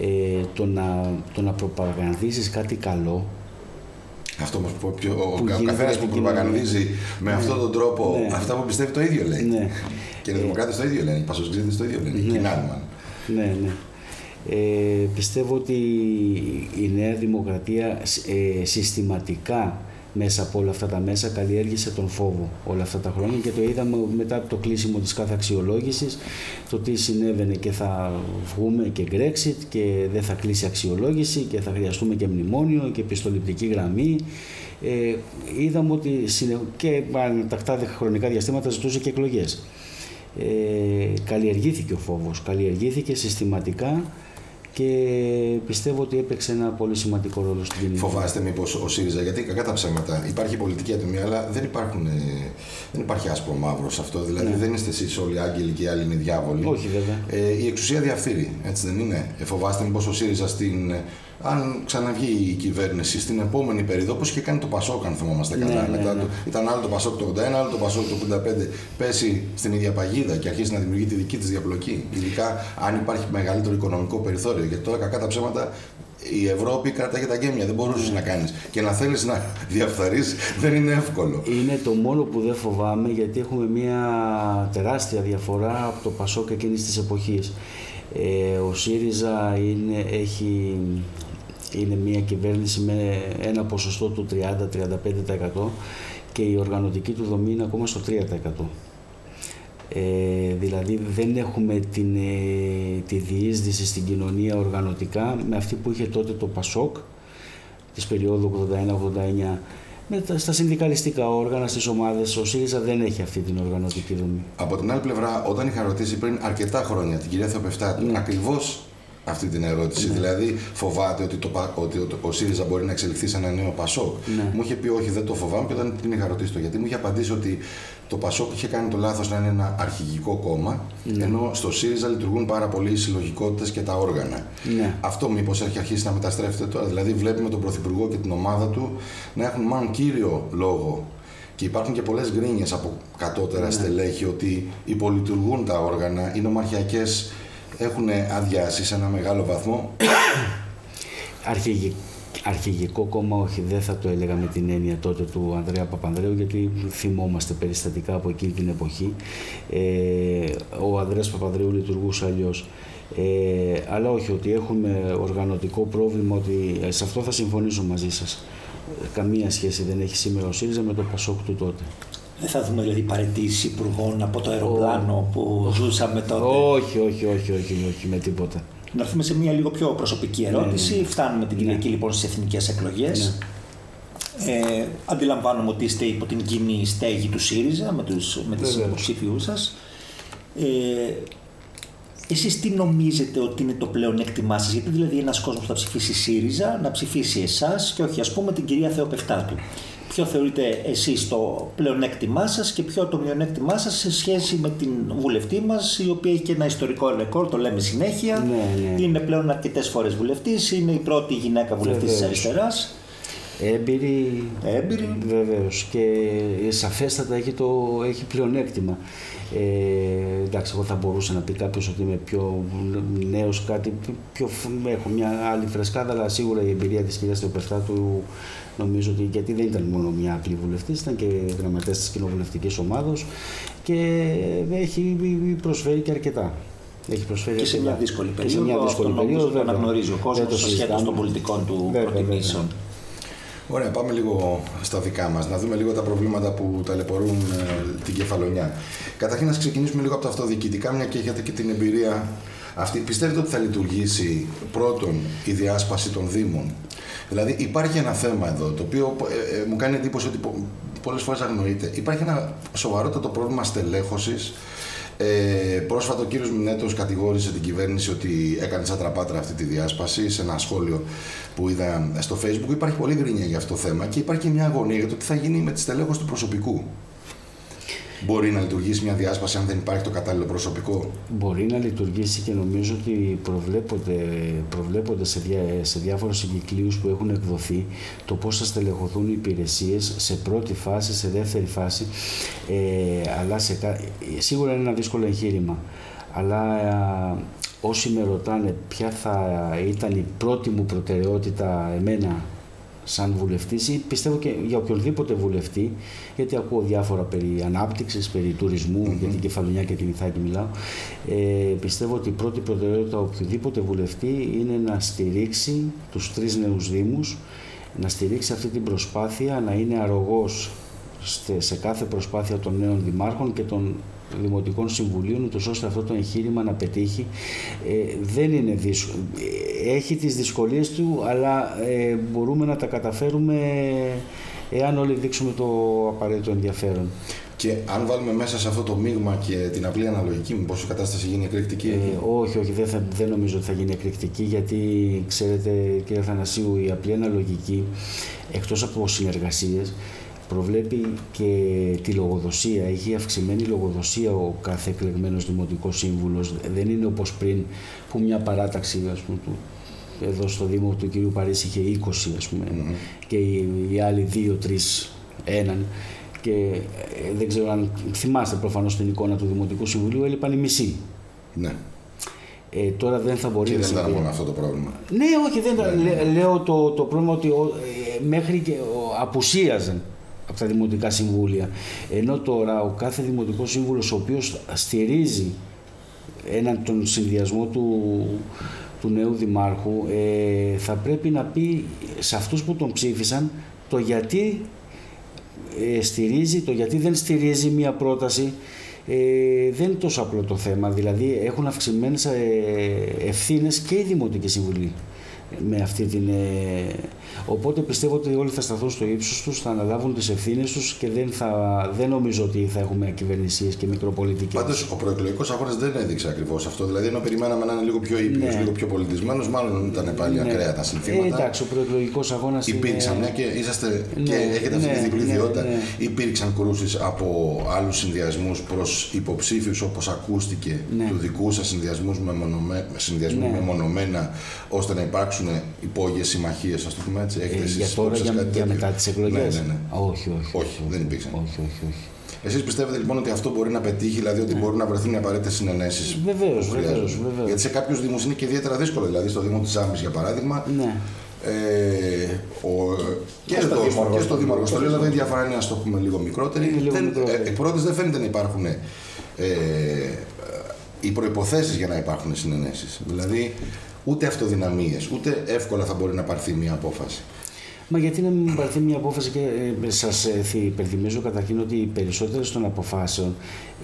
[SPEAKER 2] ε, το, να, το να προπαγανδίσεις κάτι καλό
[SPEAKER 3] αυτό όμως που, ο, ο καθένας που προπαγανδίζει με ναι. αυτόν τον τρόπο ναι. αυτά που πιστεύει το ίδιο λέει. Ναι. Και οι Δημοκράτες το ίδιο λένε, οι Πασοσκρίδε το ίδιο λένε, ναι.
[SPEAKER 2] οι Ναι, ναι. Ε, πιστεύω ότι η Νέα Δημοκρατία ε, συστηματικά μέσα από όλα αυτά τα μέσα καλλιέργησε τον φόβο όλα αυτά τα χρόνια και το είδαμε μετά από το κλείσιμο της κάθε αξιολόγησης το τι συνέβαινε και θα βγούμε και Brexit και δεν θα κλείσει αξιολόγηση και θα χρειαστούμε και μνημόνιο και επιστοληπτική γραμμή ε, είδαμε ότι και τακτά χρονικά διαστήματα ζητούσε και εκλογές. Ε, καλλιεργήθηκε ο φόβος, καλλιεργήθηκε συστηματικά και πιστεύω ότι έπαιξε ένα πολύ σημαντικό ρόλο στην κοινωνία.
[SPEAKER 3] Φοβάστε μήπως ο ΣΥΡΙΖΑ, γιατί κακά τα ψέματα. Υπάρχει πολιτική ατομία, αλλά δεν, υπάρχουν, ε, δεν υπάρχει άσπρο μαύρο σε αυτό. Δηλαδή ναι. δεν είστε εσείς όλοι άγγελοι και οι άλλοι είναι διάβολοι.
[SPEAKER 2] Όχι βέβαια.
[SPEAKER 3] Ε, η εξουσία διαφθείρει, έτσι δεν είναι; Ε, φοβάστε μήπως ο ΣΥΡΙΖΑ στην αν ξαναβγεί η κυβέρνηση στην επόμενη περίοδο, όπως είχε κάνει το Πασόκ, αν θυμόμαστε καλά. Ναι, Μετά ναι, ναι. ήταν άλλο το Πασόκ το 81, άλλο το Πασόκ το 85, πέσει στην ίδια παγίδα και αρχίσει να δημιουργεί τη δική της διαπλοκή. Ειδικά αν υπάρχει μεγαλύτερο οικονομικό περιθώριο. Γιατί τώρα κακά τα ψέματα η Ευρώπη κρατάει τα γέμια, δεν μπορούσες να κάνεις. Και να θέλεις να διαφθαρείς δεν είναι εύκολο.
[SPEAKER 2] Είναι το μόνο που δεν φοβάμαι γιατί έχουμε μια τεράστια διαφορά από το Πασόκ εκείνης της εποχής. Ε, ο ΣΥΡΙΖΑ είναι, έχει είναι μια κυβέρνηση με ένα ποσοστό του 30-35% και η οργανωτική του δομή είναι ακόμα στο 3%. Ε, δηλαδή δεν έχουμε την, ε, τη διείσδυση στην κοινωνία οργανωτικά με αυτή που είχε τότε το ΠΑΣΟΚ της περίοδου 81-89 με τα, στα συνδικαλιστικά όργανα, στις ομάδες. Ο ΣΥΡΙΖΑ δεν έχει αυτή την οργανωτική δομή.
[SPEAKER 3] Από την άλλη πλευρά, όταν είχα ρωτήσει πριν αρκετά χρόνια την κυρία Θεοπεφτάτου, ναι. ακριβώς αυτή την ερώτηση. Ναι. Δηλαδή, φοβάται ότι, το, ότι ο, ο ΣΥΡΙΖΑ μπορεί να εξελιχθεί σε ένα νέο Πασόκ. Ναι. Μου είχε πει όχι, δεν το φοβάμαι και όταν την είχα ρωτήσει το γιατί, μου είχε απαντήσει ότι το Πασόκ είχε κάνει το λάθος να είναι ένα αρχηγικό κόμμα, ναι. ενώ στο ΣΥΡΙΖΑ λειτουργούν πάρα πολύ οι συλλογικότητες και τα όργανα. Ναι. Αυτό μήπως έχει αρχίσει να μεταστρέφεται τώρα; Δηλαδή, βλέπουμε τον Πρωθυπουργό και την ομάδα του να έχουν μάλλον κύριο λόγο και υπάρχουν και πολλές γκρίνιες από κατώτερα ναι. στελέχη ότι υπολειτουργούν τα όργανα, είναι ομαρχιακές έχουν αδειάσει σε ένα μεγάλο βαθμό;
[SPEAKER 2] αρχηγικό κόμμα όχι, δεν θα το έλεγα με την έννοια τότε του Ανδρέα Παπανδρέου γιατί θυμόμαστε περιστατικά από εκείνη την εποχή. Ε, ο Ανδρέας Παπανδρέου λειτουργούσε αλλιώς. Ε, αλλά όχι ότι έχουμε οργανωτικό πρόβλημα ότι σε αυτό θα συμφωνήσω μαζί σας. Καμία σχέση δεν έχει σήμερα ο ΣΥΡΙΖΑ με το Πασόκ του τότε.
[SPEAKER 1] Δεν θα δούμε δηλαδή παρετήσεις υπουργών από το αεροπλάνο που ζούσαμε τότε.
[SPEAKER 2] Όχι, όχι, όχι, όχι, όχι με τίποτα.
[SPEAKER 1] Να έρθουμε σε μια λίγο πιο προσωπική ναι, ερώτηση. Ναι, ναι. Φτάνουμε την Κυριακή ναι. λοιπόν στις εθνικές εκλογές. Ναι. Ε, αντιλαμβάνομαι ότι είστε υπό την κοινή στέγη του ΣΥΡΙΖΑ με, τους, με τις υποψήφιούς σας. Ε, εσείς τι νομίζετε ότι είναι το πλεονέκτημά σας, γιατί δηλαδή ένας κόσμος που θα ψηφίσει ΣΥΡΙΖΑ να ψηφίσει εσάς και όχι ας πούμε την κυρία Θεοπεφτάτου ποιο θεωρείτε εσείς το πλεονέκτημά σας και ποιο το μειονέκτημά σας σε σχέση με την βουλευτή μας η οποία έχει και ένα ιστορικό ρεκόρ, το λέμε συνέχεια. Ναι, ναι. Είναι πλέον αρκετές φορές βουλευτής, είναι η πρώτη γυναίκα βουλευτής της αριστεράς.
[SPEAKER 2] Έμπειρη,
[SPEAKER 1] Έμπειρη.
[SPEAKER 2] βεβαίως και σαφέστατα έχει, το, έχει πλεονέκτημα. Ε, εντάξει, εγώ θα μπορούσα να πει κάποιος ότι είμαι πιο νέος, κάτι πιο, έχω μια άλλη φρεσκάδα, αλλά σίγουρα η εμπειρία της κυρίας Θεοπεφτάτου νομίζω ότι γιατί δεν ήταν μόνο μια απλή βουλευτής, ήταν και γραμματέας της κοινοβουλευτικής ομάδα και έχει προσφέρει και αρκετά.
[SPEAKER 1] Έχει προσφέρει και σε μια δύσκολη περίοδο. Και σε μια δύσκολη περίοδο. Το αναγνωρίζει ο κόσμος ασχέτως των πολιτικών του προτιμήσεων.
[SPEAKER 3] Ωραία, πάμε λίγο στα δικά μας, να δούμε λίγο τα προβλήματα που ταλαιπωρούν ε, την κεφαλονιά. Καταρχήν, να ξεκινήσουμε λίγο από τα αυτοδιοικητικά, μια και έχετε και την εμπειρία αυτή. Πιστεύετε ότι θα λειτουργήσει πρώτον η διάσπαση των Δήμων; Δηλαδή, υπάρχει ένα θέμα εδώ, το οποίο ε, ε, μου κάνει εντύπωση ότι πολλές φορές αγνοείται. Υπάρχει ένα σοβαρότατο πρόβλημα στελέχωσης ε, πρόσφατα ο κύριος Μινέτος κατηγόρησε την κυβέρνηση ότι έκανε σαν τραπάτρα αυτή τη διάσπαση σε ένα σχόλιο που είδα στο facebook. Υπάρχει πολύ γκρίνια για αυτό το θέμα και υπάρχει και μια αγωνία για το τι θα γίνει με τη στελέχωση του προσωπικού. Μπορεί να λειτουργήσει μια διάσπαση αν δεν υπάρχει το κατάλληλο προσωπικό;
[SPEAKER 2] Μπορεί να λειτουργήσει και νομίζω ότι προβλέπονται, προβλέπονται σε, διά, σε διάφορους συγκυκλίους που έχουν εκδοθεί το πώς θα στελεχωθούν οι υπηρεσίες σε πρώτη φάση, σε δεύτερη φάση, ε, αλλά σε, σίγουρα είναι ένα δύσκολο εγχείρημα. Αλλά ε, όσοι με ρωτάνε ποια θα ήταν η πρώτη μου προτεραιότητα εμένα σαν βουλευτής ή πιστεύω και για οποιονδήποτε βουλευτή, γιατί ακούω διάφορα περί ανάπτυξης, περί τουρισμού, για την Κεφαλονιά και την Ιθάκη μιλάω, ε, πιστεύω ότι η πρώτη προτεραιότητα οποιοδήποτε βουλευτή είναι να στηρίξει τους τρεις νέους δήμους, να στηρίξει αυτή την προσπάθεια, να είναι αρρωγός σε κάθε προσπάθεια των νέων δημάρχων και των Δημοτικών Συμβουλίων, ούτως ώστε αυτό το εγχείρημα να πετύχει. Ε, δεν είναι δύσκολο. Έχει τις δυσκολίες του, αλλά ε, μπορούμε να τα καταφέρουμε εάν όλοι δείξουμε το απαραίτητο ενδιαφέρον.
[SPEAKER 3] Και αν βάλουμε μέσα σε αυτό το μείγμα και την απλή αναλογική, μήπως η κατάσταση γίνει εκρηκτική;
[SPEAKER 2] Ε, όχι, όχι, δεν, θα, δεν νομίζω ότι θα γίνει εκρηκτική, γιατί ξέρετε, κύριε Θανασίου, η απλή αναλογική, εκτός από συνεργασίες, προβλέπει και τη λογοδοσία. Έχει αυξημένη λογοδοσία ο κάθε εκλεγμένος δημοτικός σύμβουλος. Δεν είναι όπως πριν που μια παράταξη ας πούμε, του, εδώ στο Δήμο του κυρίου Παρίσι είχε 20 ας πούμε και οι, οι άλλοι 2-3 έναν και ε, δεν ξέρω αν θυμάστε προφανώς την εικόνα του Δημοτικού Συμβουλίου έλειπαν οι μισοί.
[SPEAKER 3] Ναι.
[SPEAKER 2] Ε, τώρα δεν θα μπορεί
[SPEAKER 3] Και
[SPEAKER 2] να
[SPEAKER 3] δεν ήταν
[SPEAKER 2] συμβεί.
[SPEAKER 3] μόνο αυτό το πρόβλημα.
[SPEAKER 2] Ναι, όχι, δεν ήταν. Λέ- Λέω το, το πρόβλημα ότι ο- ε, μέχρι και ο, απουσίαζαν από τα δημοτικά συμβούλια. Ενώ τώρα ο κάθε δημοτικός σύμβουλος ο οποίος στηρίζει έναν τον συνδυασμό του, του νέου δημάρχου ε, θα πρέπει να πει σε αυτούς που τον ψήφισαν το γιατί ε, στηρίζει, το γιατί δεν στηρίζει μία πρόταση ε, δεν είναι τόσο απλό το θέμα. Δηλαδή έχουν αυξημένες ε, ευθύνες και οι Δημοτικοί Συμβουλοί με αυτή την... ε, οπότε πιστεύω ότι όλοι θα σταθούν στο ύψος τους, θα αναλάβουν τις ευθύνες τους και δεν, θα, δεν νομίζω ότι θα έχουμε κυβερνησίες και μικροπολιτικές.
[SPEAKER 3] Πάντως ο προεκλογικός αγώνας δεν έδειξε ακριβώς αυτό. Δηλαδή, ενώ περιμέναμε να είναι λίγο πιο ήπιος,
[SPEAKER 2] Ναι.
[SPEAKER 3] λίγο πιο πολιτισμένος, μάλλον ήταν πάλι
[SPEAKER 2] Ναι.
[SPEAKER 3] ακραία τα
[SPEAKER 2] Ε,
[SPEAKER 3] συνθήματα.
[SPEAKER 2] εντάξει, ο προεκλογικός αγώνας
[SPEAKER 3] Υπήρξαν, μια και είσαστε
[SPEAKER 2] Ναι,
[SPEAKER 3] και έχετε αυτή
[SPEAKER 2] ναι,
[SPEAKER 3] τη διπλή
[SPEAKER 2] ναι,
[SPEAKER 3] ιδιότητα.
[SPEAKER 2] ναι.
[SPEAKER 3] Υπήρξαν κρούσεις από άλλους συνδυασμούς προς υποψήφιους, όπως ακούστηκε,
[SPEAKER 2] Ναι.
[SPEAKER 3] του δικού σας συνδυασμούς μεμονωμέ, συνδυασμούς
[SPEAKER 2] Ναι.
[SPEAKER 3] μεμονωμένα, ώστε να υπάρξουν υπόγειες συμμαχίες, ας το πούμε έτσι. Έχετε
[SPEAKER 2] Ε,
[SPEAKER 3] εσείς
[SPEAKER 2] για τώρα,
[SPEAKER 3] υπόψη σας
[SPEAKER 2] για,
[SPEAKER 3] κάτι
[SPEAKER 2] για
[SPEAKER 3] τέτοιο;
[SPEAKER 2] μετά τις εκλογές;
[SPEAKER 3] Ναι, ναι, ναι.
[SPEAKER 2] Όχι, όχι.
[SPEAKER 3] Όχι, δεν υπήρξαν.
[SPEAKER 2] Όχι, όχι, όχι.
[SPEAKER 3] Εσείς πιστεύετε λοιπόν ότι αυτό μπορεί να πετύχει, δηλαδή ότι μπορούν να βρεθούν οι απαραίτητες συνενέσεις.
[SPEAKER 2] Βεβαίως, βεβαίως, βεβαίως.
[SPEAKER 3] Γιατί σε κάποιους Δήμους είναι και ιδιαίτερα δύσκολο. Δηλαδή στο Δήμο της Άμμης, για παράδειγμα,
[SPEAKER 2] Ναι.
[SPEAKER 3] ε, ο, και,
[SPEAKER 1] Και στο
[SPEAKER 3] εδώ,
[SPEAKER 1] Δήμο
[SPEAKER 3] και στο
[SPEAKER 1] Αργοστολίου.
[SPEAKER 3] Δήμο Αργοστολίου, αλλά η διαφορά είναι, ας το πούμε, λίγο μικρότερη.
[SPEAKER 2] Είναι λίγο
[SPEAKER 3] δεν,
[SPEAKER 2] μικρότερη.
[SPEAKER 3] Ε, εκ πρώτης δεν φαίνεται να υπάρχουν ε, οι προποθέσει για να υπάρχουν συνενέσεις. Δηλαδή, ούτε αυτοδυναμίες, ούτε εύκολα θα μπορεί να πάρθει μια απόφαση.
[SPEAKER 2] Μα γιατί να μην πάρθει μια απόφαση και ε, σας ε, θυ- υπενθυμίζω καταρχήν ότι οι περισσότερες των αποφάσεων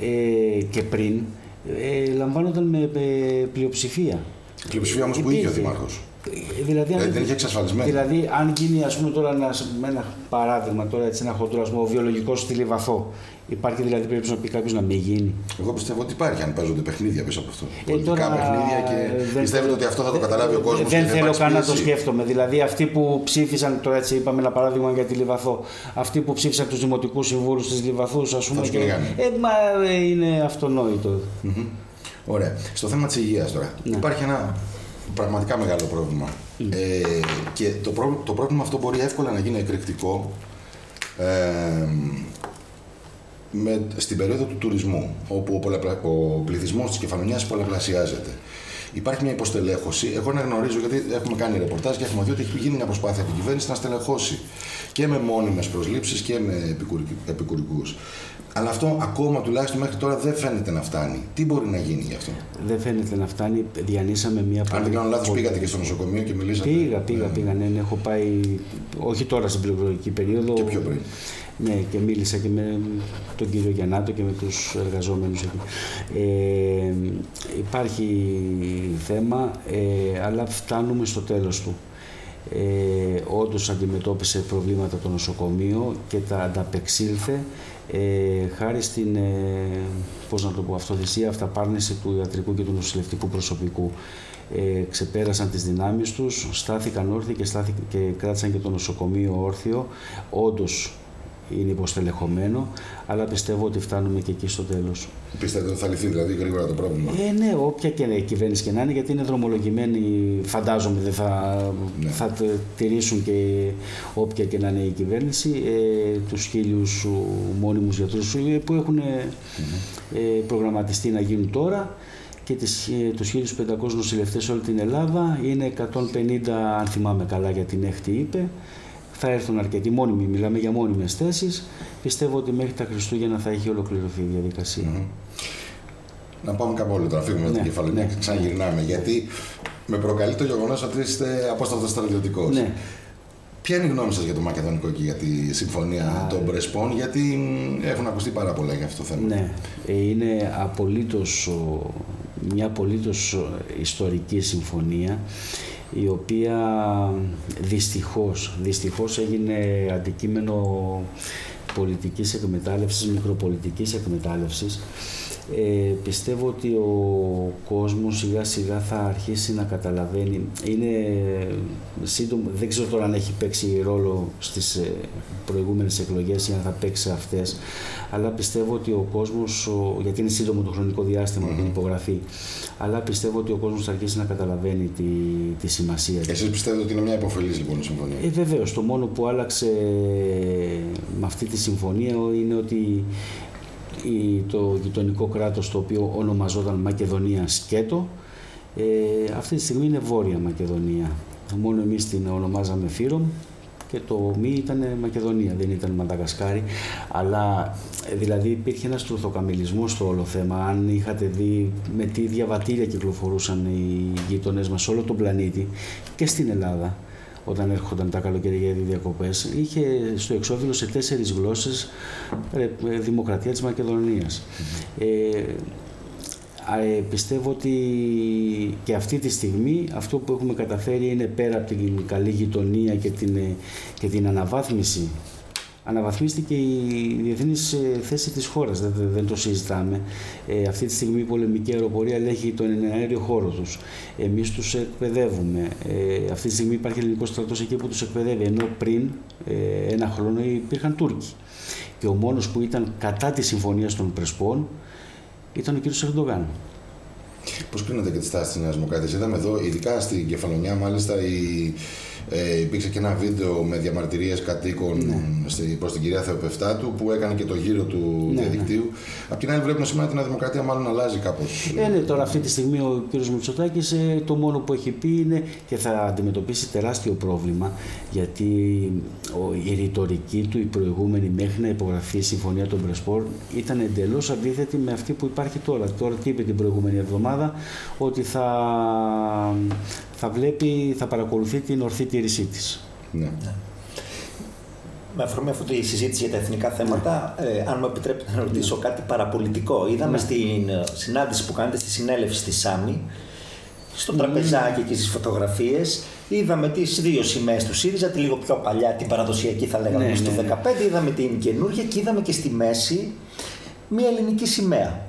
[SPEAKER 2] ε, και πριν ε, λαμβάνονταν με ε, πλειοψηφία.
[SPEAKER 3] Η πλειοψηφία όμως που είχε ο
[SPEAKER 2] Υπήρχε.
[SPEAKER 3] Δήμαρχο.
[SPEAKER 2] Ε, Δηλαδή, αν-
[SPEAKER 3] Δηλαδή, δεν είχε εξασφαλισμένη.
[SPEAKER 2] Δηλαδή, αν γίνει, ας πούμε, τώρα ένα, με ένα παράδειγμα, τώρα έτσι ένα χοντρό, ας πούμε, ο βιολογικός στη Λιβαθό, υπάρχει δηλαδή περίπτωση να πει κάποιος να μην γίνει;
[SPEAKER 3] Εγώ πιστεύω ότι υπάρχει αν παίζονται παιχνίδια πίσω από αυτό.
[SPEAKER 2] Ε,
[SPEAKER 3] Πολιτικά
[SPEAKER 2] τώρα,
[SPEAKER 3] παιχνίδια
[SPEAKER 2] ε,
[SPEAKER 3] και
[SPEAKER 2] δεν
[SPEAKER 3] πιστεύετε
[SPEAKER 2] θέλω-
[SPEAKER 3] ότι αυτό θα το
[SPEAKER 2] δεν-
[SPEAKER 3] καταλάβει ο κόσμος.
[SPEAKER 2] Δεν θέλω καν να το σκέφτομαι. Δηλαδή, αυτοί που ψήφισαν, τώρα έτσι είπαμε ένα παράδειγμα για τη Λιβαθό, αυτοί που ψήφισαν τους δημοτικούς συμβούλους της Λιβαθούς, ας πούμε.
[SPEAKER 3] τους
[SPEAKER 2] και-
[SPEAKER 3] κυνηγάνε.
[SPEAKER 2] ε, μα ε, είναι αυτονόητο.
[SPEAKER 3] Ωραία. Στο θέμα της υγείας τώρα.
[SPEAKER 2] Ναι.
[SPEAKER 3] Υπάρχει ένα πραγματικά μεγάλο πρόβλημα. Ε, και το, πρό- το πρόβλημα αυτό μπορεί εύκολα να γίνει εκρηκτικό ε, με, στην περίοδο του τουρισμού, όπου ο, πολλαπλα, ο πληθυσμός της Κεφαλονιάς πολλαπλασιάζεται. Υπάρχει μια υποστελέχωση. Εγώ να γνωρίζω, γιατί έχουμε κάνει ρεπορτάζ και έχουμε δει ότι έχει γίνει μια προσπάθεια από την κυβέρνηση να στελεχώσει και με μόνιμες προσλήψεις και με επικουρικούς. Αλλά αυτό ακόμα τουλάχιστον μέχρι τώρα δεν φαίνεται να φτάνει. Τι μπορεί να γίνει γι' αυτό;
[SPEAKER 2] Δεν φαίνεται να φτάνει. Διανύσαμε μια
[SPEAKER 3] Αν δεν κάνω λάθος,
[SPEAKER 2] πολύ-
[SPEAKER 3] πήγατε και στο νοσοκομείο και μιλήσατε.
[SPEAKER 2] Πήγα, πήγα,
[SPEAKER 3] Ναι.
[SPEAKER 2] πήγα. Ναι, ναι, έχω πάει. Όχι τώρα στην προεκλογική περίοδο.
[SPEAKER 3] Και πιο πριν.
[SPEAKER 2] Ναι, και μίλησα και με τον κύριο Γιαννάτο και με τους εργαζόμενους εκεί. Ε, υπάρχει θέμα, ε, αλλά φτάνουμε στο τέλος του. Ε, όντως αντιμετώπισε προβλήματα το νοσοκομείο και τα ανταπεξήλθε ε, χάρη στην ε, πώς να το πω, αυτοθυσία, αυταπάρνηση του ιατρικού και του νοσηλευτικού προσωπικού. Ε, ξεπέρασαν τις δυνάμεις τους, στάθηκαν όρθιοι και, στάθη, και κράτησαν και το νοσοκομείο όρθιο. Όντως είναι υποστελεχωμένο, αλλά πιστεύω ότι φτάνουμε και εκεί στο τέλος.
[SPEAKER 3] Πιστεύετε ότι θα λυθεί δηλαδή γρήγορα το πρόβλημα;
[SPEAKER 2] Ε, ναι, όποια και η κυβέρνηση και να είναι, γιατί είναι δρομολογημένη, φαντάζομαι δεν θα,
[SPEAKER 3] Ναι.
[SPEAKER 2] θα τε- τηρήσουν και όποια και να είναι η κυβέρνηση, ε, τους χίλιους ου, μόνιμους γιατρούς ε, που έχουν ε, ε, προγραμματιστεί να γίνουν τώρα και τις, ε, τους 1500 νοσηλευτές σε όλη την Ελλάδα. Είναι 150, αν θυμάμαι καλά για την έκτη είπε, θα έρθουν αρκετοί μόνιμοι, μιλάμε για μόνιμες θέσεις. Πιστεύω ότι μέχρι τα Χριστούγεννα θα έχει ολοκληρωθεί η διαδικασία.
[SPEAKER 3] Να πάμε κάπου άλλο τώρα, φύγουμε με
[SPEAKER 2] Ναι,
[SPEAKER 3] την κεφαλονιά
[SPEAKER 2] ναι.
[SPEAKER 3] και ξαναγυρνάμε. Γιατί με προκαλεί το γεγονός ότι είστε απόστατο στρατιωτικός.
[SPEAKER 2] Ναι.
[SPEAKER 3] Ποια είναι η γνώμη σας για το Μακεδονικό και για τη συμφωνία των Πρεσπών, γιατί μ, έχουν ακουστεί πάρα πολλά για αυτό το θέμα.
[SPEAKER 2] Ναι, ε, είναι απολύτως, ο- μια απολύτως ο, ιστορική συμφωνία η οποία δυστυχώς, δυστυχώς έγινε αντικείμενο πολιτικής εκμετάλλευσης, μικροπολιτικής εκμετάλλευσης ε, πιστεύω ότι ο κόσμος σιγά σιγά θα αρχίσει να καταλαβαίνει. Είναι σύντομο, δεν ξέρω τώρα αν έχει παίξει ρόλο στις ε, προηγούμενες εκλογές ή αν θα παίξει αυτές, αλλά πιστεύω ότι ο κόσμος, γιατί είναι σύντομο το χρονικό διάστημα mm-hmm. την υπογραφή, αλλά πιστεύω ότι ο κόσμος θα αρχίσει να καταλαβαίνει τη, τη σημασία
[SPEAKER 3] της. Εσείς πιστεύετε ότι είναι μια υποφελής λοιπόν η συμφωνία;
[SPEAKER 2] Ε, βεβαίως, το μόνο που άλλαξε με αυτή τη συμφωνία είναι ότι το γειτονικό κράτος το οποίο ονομαζόταν Μακεδονία Σκέτο. Ε, αυτή τη στιγμή είναι Βόρεια Μακεδονία. Μόνο εμείς την ονομάζαμε Φύρομ και το μη ήταν Μακεδονία, δεν ήταν Μανταγασκάρη. Αλλά ε, δηλαδή υπήρχε ένας τρουθοκαμιλισμός στο όλο θέμα. Αν είχατε δει με τι διαβατήρια κυκλοφορούσαν οι γείτονές μας σε όλο τον πλανήτη και στην Ελλάδα όταν έρχονταν τα καλοκαιρινές διακοπές, είχε στο εξώφυλλο σε τέσσερις γλώσσες ε, ε, Δημοκρατία της Μακεδονίας. Ε, ε, πιστεύω ότι και αυτή τη στιγμή αυτό που έχουμε καταφέρει είναι πέρα από την καλή γειτονία και την, και την αναβάθμιση αναβαθμίστηκε η διεθνής ε, θέση της χώρας. Δεν, δεν, το συζητάμε. Ε, αυτή τη στιγμή η πολεμική αεροπορία ελέγχει τον αέριο χώρο τους. Εμείς τους εκπαιδεύουμε. Ε, αυτή τη στιγμή υπάρχει ελληνικός στρατός εκεί που τους εκπαιδεύει. Ενώ πριν ε, ένα χρόνο υπήρχαν Τούρκοι. Και ο μόνος που ήταν κατά της συμφωνίας των Πρεσπών ήταν ο κ. Ερντογάν.
[SPEAKER 3] Πώς κρίνονται και τι τάσει της Νέας Δημοκρατίας; Είδαμε εδώ, ειδικά στην Κεφαλονιά, μάλιστα η ε, υπήρξε και ένα βίντεο με διαμαρτυρίες κατοίκων ναι. προς την κυρία Θεοπεφτάτου που έκανε και το γύρο του ναι, διαδικτύου. Ναι. Απ' την άλλη βλέπουμε σήμερα την Δημοκρατία μάλλον αλλάζει κάπως.
[SPEAKER 2] Ε, ναι, τώρα αυτή τη στιγμή ο κ. Μητσοτάκης ε, το μόνο που έχει πει είναι και θα αντιμετωπίσει τεράστιο πρόβλημα γιατί ο, η ρητορική του η προηγούμενη μέχρι να υπογραφεί η Συμφωνία των Πρεσπόρ ήταν εντελώς αντίθετη με αυτή που υπάρχει τώρα. Τώρα τι είπε την προηγούμενη εβδομάδα ότι θα θα βλέπει, θα παρακολουθεί την ορθή τήρησή της. Ναι. ναι.
[SPEAKER 1] Με αφορμή αυτή τη συζήτηση για τα εθνικά θέματα, ε, αν μου επιτρέπετε να ρωτήσω ναι. κάτι παραπολιτικό. Είδαμε ναι. στην ε, συνάντηση που κάνετε στη συνέλευση στη ΣΑΜΗ, στο τραπεζάκι και στις φωτογραφίες, είδαμε τις δύο σημαίες του ΣΥΡΙΖΑ, τη λίγο πιο παλιά, την παραδοσιακή θα λέγαμε ναι, στο 2015, είδαμε την καινούργια και είδαμε και στη μέση μια ελληνική σημαία.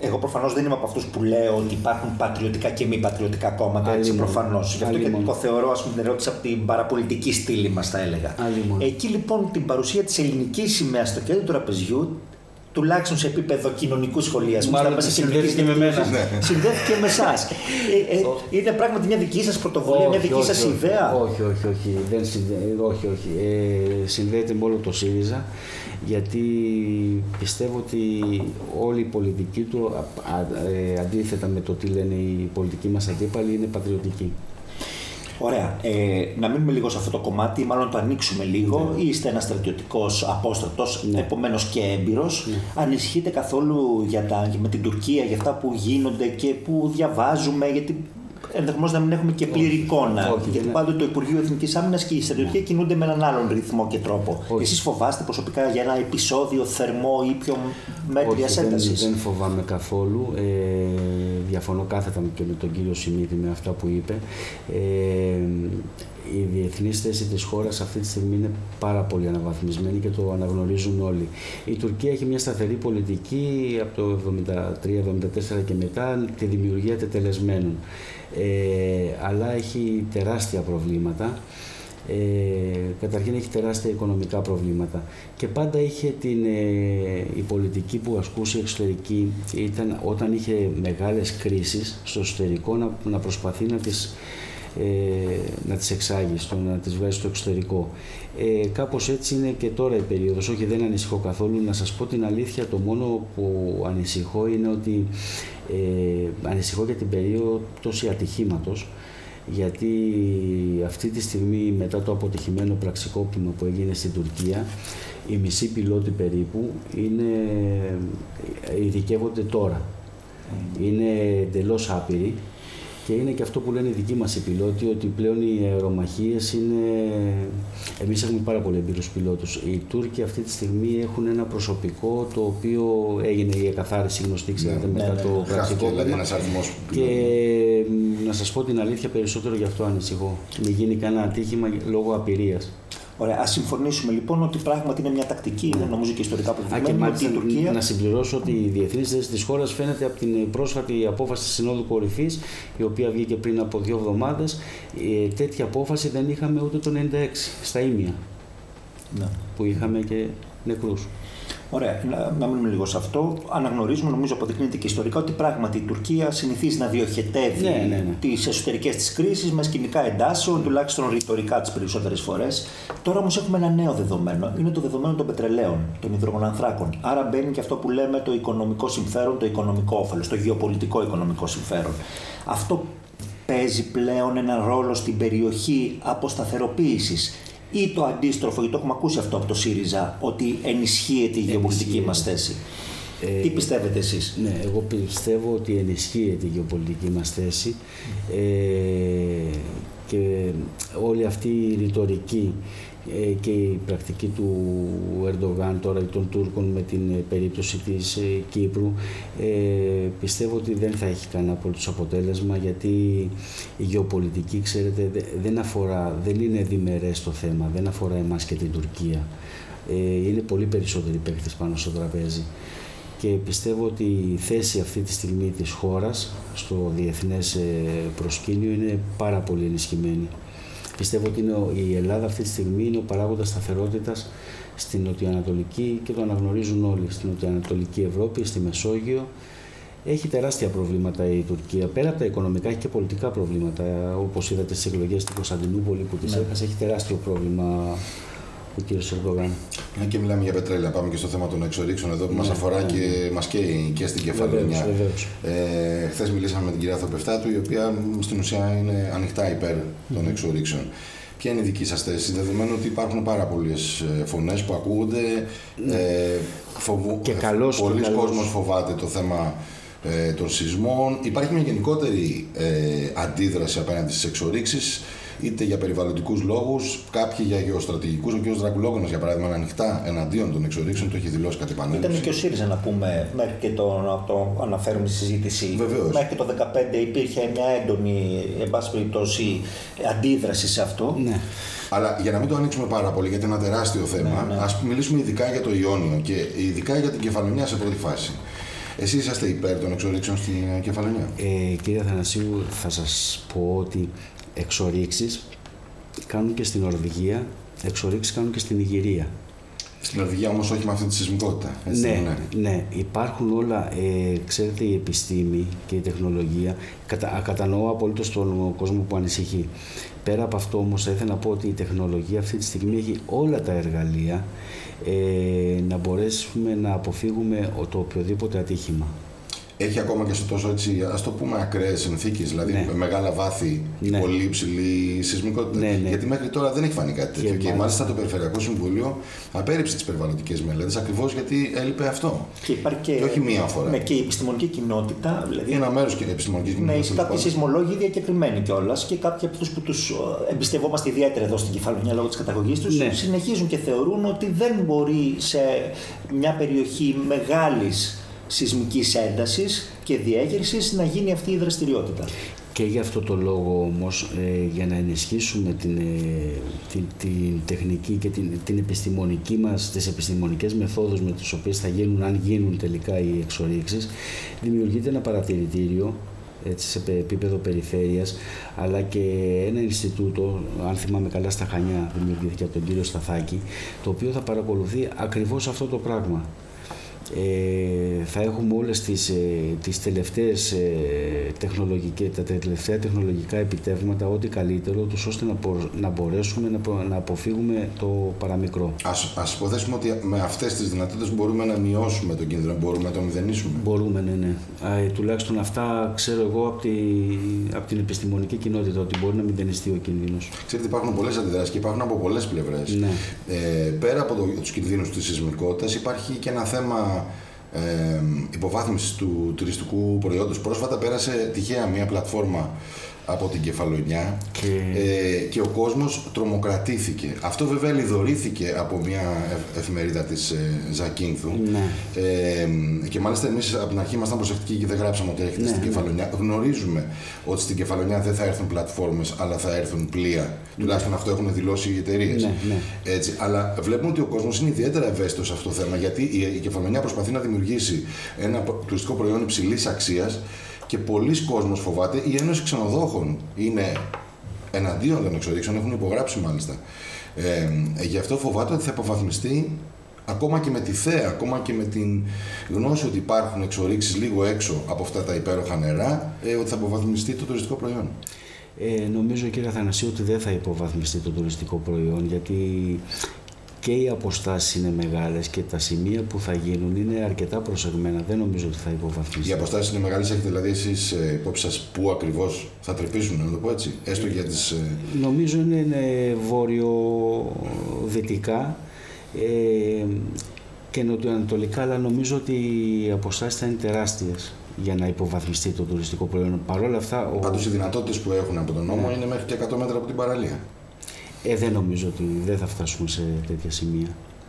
[SPEAKER 1] Εγώ προφανώς δεν είμαι από αυτούς που λέω ότι υπάρχουν πατριωτικά και μη πατριωτικά κόμματα. Έτσι προφανώς. Γι' αυτό και το θεωρώ ας πούμε, την ερώτηση από την παραπολιτική στήλη μας, θα έλεγα. Εκεί λοιπόν την παρουσία της ελληνικής σημαίας στο κέντρο του τραπεζιού τουλάχιστον σε επίπεδο κοινωνικού σχολιασμού.
[SPEAKER 2] Μάλλον συνδέθηκε με μένα.
[SPEAKER 1] Συνδέθηκε με εσάς. Ε, ε, είναι πράγματι μια δική σας πρωτοβουλία, μια δική σας ιδέα;
[SPEAKER 2] Όχι, όχι, όχι. Δεν όχι, όχι. Ε, συνδέεται με όλο το ΣΥΡΙΖΑ γιατί πιστεύω ότι όλη η πολιτική του, ε, αντίθετα με το τι λένε οι πολιτικοί μας αντίπαλοι, είναι πατριωτική.
[SPEAKER 1] Ωραία. Ε, να μείνουμε λίγο σε αυτό το κομμάτι, μάλλον το ανοίξουμε λίγο. Ναι. Είστε ένας στρατιωτικός απόστρατος, ναι. επομένως και έμπειρος. Ναι. Ανησυχείτε καθόλου για τα, με την Τουρκία, για αυτά που γίνονται και που διαβάζουμε, γιατί ενδεχομένως να μην έχουμε και πλήρη εικόνα. Όχι, γιατί πάντοτε το Υπουργείο Εθνικής Άμυνας και η στρατιωτική κινούνται με έναν άλλον ρυθμό και τρόπο. Εσείς φοβάστε προσωπικά για ένα επεισόδιο θερμό ή πιο μέτρια ένταση.
[SPEAKER 2] Δεν, δεν φοβάμαι καθόλου. Ε, διαφωνώ κάθετα και με τον κύριο Σιμίτη με αυτά που είπε. Ε, η διεθνή θέση της χώρας αυτή τη στιγμή είναι πάρα πολύ αναβαθμισμένη και το αναγνωρίζουν όλοι. Η Τουρκία έχει μια σταθερή πολιτική από το 1973-1974 και μετά τη δημιουργία τετελεσμένων ε, αλλά έχει τεράστια προβλήματα. Ε, καταρχήν έχει τεράστια οικονομικά προβλήματα και πάντα είχε την, ε, η πολιτική που ασκούσε εξωτερική ήταν όταν είχε μεγάλες κρίσεις στο εσωτερικό να, να προσπαθεί να τις, ε, να τις εξάγεις, στο, να τις βάζει στο εξωτερικό. Ε, κάπως έτσι είναι και τώρα η περίοδος, όχι δεν ανησυχώ καθόλου, να σας πω την αλήθεια, το μόνο που ανησυχώ είναι ότι ε, ανησυχώ για την περίοδο τόση ατυχήματος γιατί αυτή τη στιγμή μετά το αποτυχημένο πραξικόπημα που έγινε στην Τουρκία οι μισοί πιλότοι περίπου είναι, ειδικεύονται τώρα. Είναι εντελώς άπειροι και είναι και αυτό που λένε οι δικοί μας οι πιλότοι, ότι πλέον οι αερομαχίες είναι... Εμείς έχουμε πάρα πολύ εμπειρούς πιλότους. Οι Τούρκοι αυτή τη στιγμή έχουν ένα προσωπικό το οποίο έγινε η εκαθάριση γνωστή, ξέρετε, ναι, μετά ναι, το ναι. πρακτικό.
[SPEAKER 3] Δηλαδή
[SPEAKER 2] και να σας πω την αλήθεια, περισσότερο γι' αυτό ανησυχώ. Μην γίνει κανένα ατύχημα λόγω απειρίας.
[SPEAKER 1] Ωραία, ας συμφωνήσουμε λοιπόν ότι πράγματι είναι μια τακτική, είναι νομίζω και ιστορικά αποδεδειγμένη ότι η Τουρκία.
[SPEAKER 2] Να συμπληρώσω ότι η διεθνής θέση της χώρας φαίνεται από την πρόσφατη απόφαση της Συνόδου Κορυφής, η οποία βγήκε πριν από δύο εβδομάδες. Ε, τέτοια απόφαση δεν είχαμε ούτε το 96 στα ίμια. Ναι. Που είχαμε και νεκρούς.
[SPEAKER 1] Ωραία, να, να μείνουμε λίγο σε αυτό. Αναγνωρίζουμε, νομίζω αποδεικνύεται και ιστορικά, ότι πράγματι η Τουρκία συνηθίζει να διοχετεύει ναι, ναι, ναι. τις εσωτερικές της κρίσεις με σκηνικά εντάσεων, τουλάχιστον ρητορικά τις περισσότερες φορές. Τώρα όμως έχουμε ένα νέο δεδομένο. Είναι το δεδομένο των πετρελαίων, των υδρογονανθράκων. Άρα μπαίνει και αυτό που λέμε το οικονομικό συμφέρον, το οικονομικό όφελος, το γεωπολιτικό οικονομικό συμφέρον. Αυτό παίζει πλέον ένα ρόλο στην περιοχή αποσταθεροποίησης ή το αντίστροφο, γιατί το έχουμε ακούσει αυτό από το ΣΥΡΙΖΑ, ότι ενισχύεται η γεωπολιτική μας θέση. Ε, Τι πιστεύετε εσείς;
[SPEAKER 2] Ναι, εγώ πιστεύω ότι ενισχύεται η γεωπολιτική μας θέση ε, και όλη αυτή η ρητορική ε, και η πρακτική του Ερντογάν τώρα των Τούρκων με την ε, περίπτωση της ε, Κύπρου πιστεύω ότι δεν θα έχει κανένα απολύτως αποτέλεσμα γιατί η γεωπολιτική ξέρετε δεν αφορά, δεν είναι διμερές το θέμα, δεν αφορά εμάς και την Τουρκία. Είναι πολύ περισσότεροι παίκτες πάνω στο τραπέζι και πιστεύω ότι η θέση αυτή τη στιγμή της χώρας στο διεθνές προσκήνιο είναι πάρα πολύ ενισχυμένη. Πιστεύω ότι είναι η Ελλάδα αυτή τη στιγμή είναι ο παράγοντας σταθερότητας στην νοτιοανατολική και το αναγνωρίζουν όλοι στην νοτιοανατολική Ευρώπη, στη Μεσόγειο. Έχει τεράστια προβλήματα η Τουρκία. Πέρα από τα οικονομικά, έχει και πολιτικά προβλήματα. Όπως είδατε στις εκλογές στην Κωνσταντινούπολη που τις ναι. έχασε, έχει τεράστιο πρόβλημα ο κ. Ερντογάν.
[SPEAKER 3] Ναι, και μιλάμε για πετρέλαια. Πάμε και στο θέμα των εξορίξεων εδώ που ναι, μας αφορά ναι, και ναι. μας καίει και στην κεφαλαιονιά. Ε, Χθες μιλήσαμε με την κυρία Θοπευτάτου, η οποία στην ουσία είναι ανοιχτά υπέρ των εξορίξεων. Ποια είναι η δική σας θέση, δεδομένου ότι υπάρχουν πάρα πολλές ε, φωνές που ακούγονται. Ε, φοβού, και καλώς, πολλοί κόσμος φοβάται το θέμα ε, των σεισμών. Υπάρχει μια γενικότερη ε, αντίδραση απέναντι στις εξορίξεις είτε για περιβαλλοντικούς λόγους, κάποιοι για γεωστρατηγικούς. Ο κ. Δρακουλόγονα, για παράδειγμα, είναι ανοιχτά εναντίον των εξορίξεων, το έχει δηλώσει κάτι επανέλθει.
[SPEAKER 1] Ήταν και ο ΣΥΡΙΖΑ να πούμε, μέχρι και το, να το αναφέρουμε στη συζήτηση.
[SPEAKER 3] Βεβαίως.
[SPEAKER 1] Μέχρι και το 2015 υπήρχε μια έντονη, εν πάση περιπτώσει, αντίδραση σε αυτό.
[SPEAKER 3] Ναι. Αλλά για να μην το ανοίξουμε πάρα πολύ, γιατί είναι ένα τεράστιο θέμα, ναι, ναι. ας μιλήσουμε ειδικά για το Ιόνιο και ειδικά για την κεφαλονιά σε πρώτη φάση. Εσείς είσαστε υπέρ των εξορίξεων στην κεφαλονιά;
[SPEAKER 2] Ε, κύριε Θανασίου, θα σας πω ότι εξορίξεις κάνουν και στην Ορβηγία, εξορίξεις κάνουν και στην Ιγυρία.
[SPEAKER 3] Στην Ορβηγία όμως όχι με αυτή τη σεισμικότητα.
[SPEAKER 2] Έτσι ναι, ναι, ναι, υπάρχουν όλα, ε, ξέρετε η επιστήμη και η τεχνολογία, κατα, κατανοώ απολύτως τον κόσμο που ανησυχεί. Πέρα από αυτό όμως θα ήθελα να πω ότι η τεχνολογία αυτή τη στιγμή έχει όλα τα εργαλεία ε, να μπορέσουμε να αποφύγουμε το οποιοδήποτε ατύχημα
[SPEAKER 3] έχει ακόμα και σε τόσο έτσι, ας το πούμε, ακραίες συνθήκες, δηλαδή ναι. με μεγάλα βάθη ναι. πολύ υψηλή σεισμικότητα. Ναι, ναι. Γιατί μέχρι τώρα δεν έχει φανεί κάτι τέτοιο. Και, και μάλιστα το Περιφερειακό Συμβούλιο απέρριψε τις περιβαλλοντικές μελέτες ακριβώς γιατί έλειπε αυτό.
[SPEAKER 1] Και, υπάρχει και,
[SPEAKER 3] και όχι μία φορά.
[SPEAKER 1] Ναι, και η επιστημονική κοινότητα. Δηλαδή,
[SPEAKER 3] ένα μέρο και η επιστημονική
[SPEAKER 1] κοινότητα. Ναι, έχει κάποιοι σεισμολόγοι διακεκριμένοι κιόλας και κάποιοι από αυτούς που τους ε, εμπιστευόμαστε ιδιαίτερα εδώ στην Κεφαλονιά λόγω της καταγωγής τους ναι. συνεχίζουν και θεωρούν ότι δεν μπορεί σε μια περιοχή μεγάλης σεισμικής έντασης και διέγερσης να γίνει αυτή η δραστηριότητα.
[SPEAKER 2] Και για αυτό το λόγο όμως, ε, για να ενισχύσουμε την, ε, την, την, τεχνική και την, την επιστημονική μας, τις επιστημονικές μεθόδους με τις οποίες θα γίνουν, αν γίνουν τελικά οι εξορίξεις, δημιουργείται ένα παρατηρητήριο έτσι, σε επίπεδο περιφέρειας, αλλά και ένα Ινστιτούτο, αν θυμάμαι καλά στα Χανιά, δημιουργήθηκε από τον κύριο Σταθάκη, το οποίο θα παρακολουθεί ακριβώς αυτό το πράγμα ε, θα έχουμε όλες τις, ε, τις τελευταίες ε, τεχνολογικές, τα τελευταία τεχνολογικά επιτεύγματα, ό,τι καλύτερο, τους ώστε να, να μπορέσουμε να, να αποφύγουμε το παραμικρό.
[SPEAKER 3] Ας, ας υποθέσουμε ότι με αυτές τις δυνατότητες μπορούμε να μειώσουμε τον κίνδυνο, μπορούμε να το μηδενίσουμε.
[SPEAKER 2] Μπορούμε, ναι, ναι. Ε, τουλάχιστον αυτά ξέρω εγώ από, τη, από την επιστημονική κοινότητα, ότι μπορεί να μηδενιστεί ο κίνδυνος.
[SPEAKER 3] Ξέρετε, υπάρχουν πολλές αντιδράσεις και υπάρχουν από πολλές πλευρές. Ναι. Ε, πέρα από το, τους κινδύνους της σεισμικότητας υπάρχει και ένα θέμα ε, υποβάθμιση του τουριστικού προϊόντος. Πρόσφατα πέρασε τυχαία μια πλατφόρμα από την Κεφαλονιά και, ε, και ο κόσμος τρομοκρατήθηκε. Αυτό βέβαια λιδωρήθηκε από μια εφημερίδα της ε, Ζακίνθου ναι. ε, και μάλιστα εμείς από την αρχή ήμασταν προσεκτικοί και δεν γράψαμε ότι έρχεται ναι, στην ναι. Κεφαλονιά. Γνωρίζουμε ότι στην Κεφαλονιά δεν θα έρθουν πλατφόρμες αλλά θα έρθουν πλοία. Ναι. Τουλάχιστον αυτό έχουν δηλώσει οι εταιρείες. Ναι, ναι. Έτσι, αλλά βλέπουμε ότι ο κόσμος είναι ιδιαίτερα ευαίσθητος σε αυτό το θέμα γιατί η, η Κεφαλονιά προσπαθεί να δημιουργήσει ένα τουριστικό προϊόν υψηλής αξίας και πολλοί κόσμος φοβάται. Η Ένωση Ξενοδόχων είναι εναντίον των εξορίξεων, έχουν υπογράψει μάλιστα. Ε, γι' αυτό φοβάται ότι θα υποβαθμιστεί ακόμα και με τη θέα, ακόμα και με την γνώση ότι υπάρχουν εξορίξεις λίγο έξω από αυτά τα υπέροχα νερά, ε, ότι θα υποβαθμιστεί το τουριστικό προϊόν.
[SPEAKER 2] Ε, νομίζω κύριε Αθανασίου ότι δεν θα υποβαθμιστεί το τουριστικό προϊόν γιατί και οι αποστάσεις είναι μεγάλες και τα σημεία που θα γίνουν είναι αρκετά προσεγμένα. Δεν νομίζω ότι θα υποβαθμίσουν.
[SPEAKER 3] Οι αποστάσεις είναι μεγάλες, έχετε δηλαδή εσείς ε, υπόψη σας πού ακριβώς θα τρεπήσουν, να το πω έτσι, έστω για τις. Ε,
[SPEAKER 2] νομίζω είναι, είναι βόρειο-δυτικά ε, και νοτιοανατολικά, αλλά νομίζω ότι οι αποστάσεις θα είναι τεράστιες για να υποβαθμιστεί το τουριστικό προϊόν. Παρ' όλα αυτά.
[SPEAKER 3] Ο... Πάντως οι δυνατότητες που έχουν από τον νόμο ναι. είναι μέχρι και 100 μέτρα από την παραλία.
[SPEAKER 2] Ε, δεν νομίζω ότι δεν θα φτάσουμε σε τέτοια σημεία.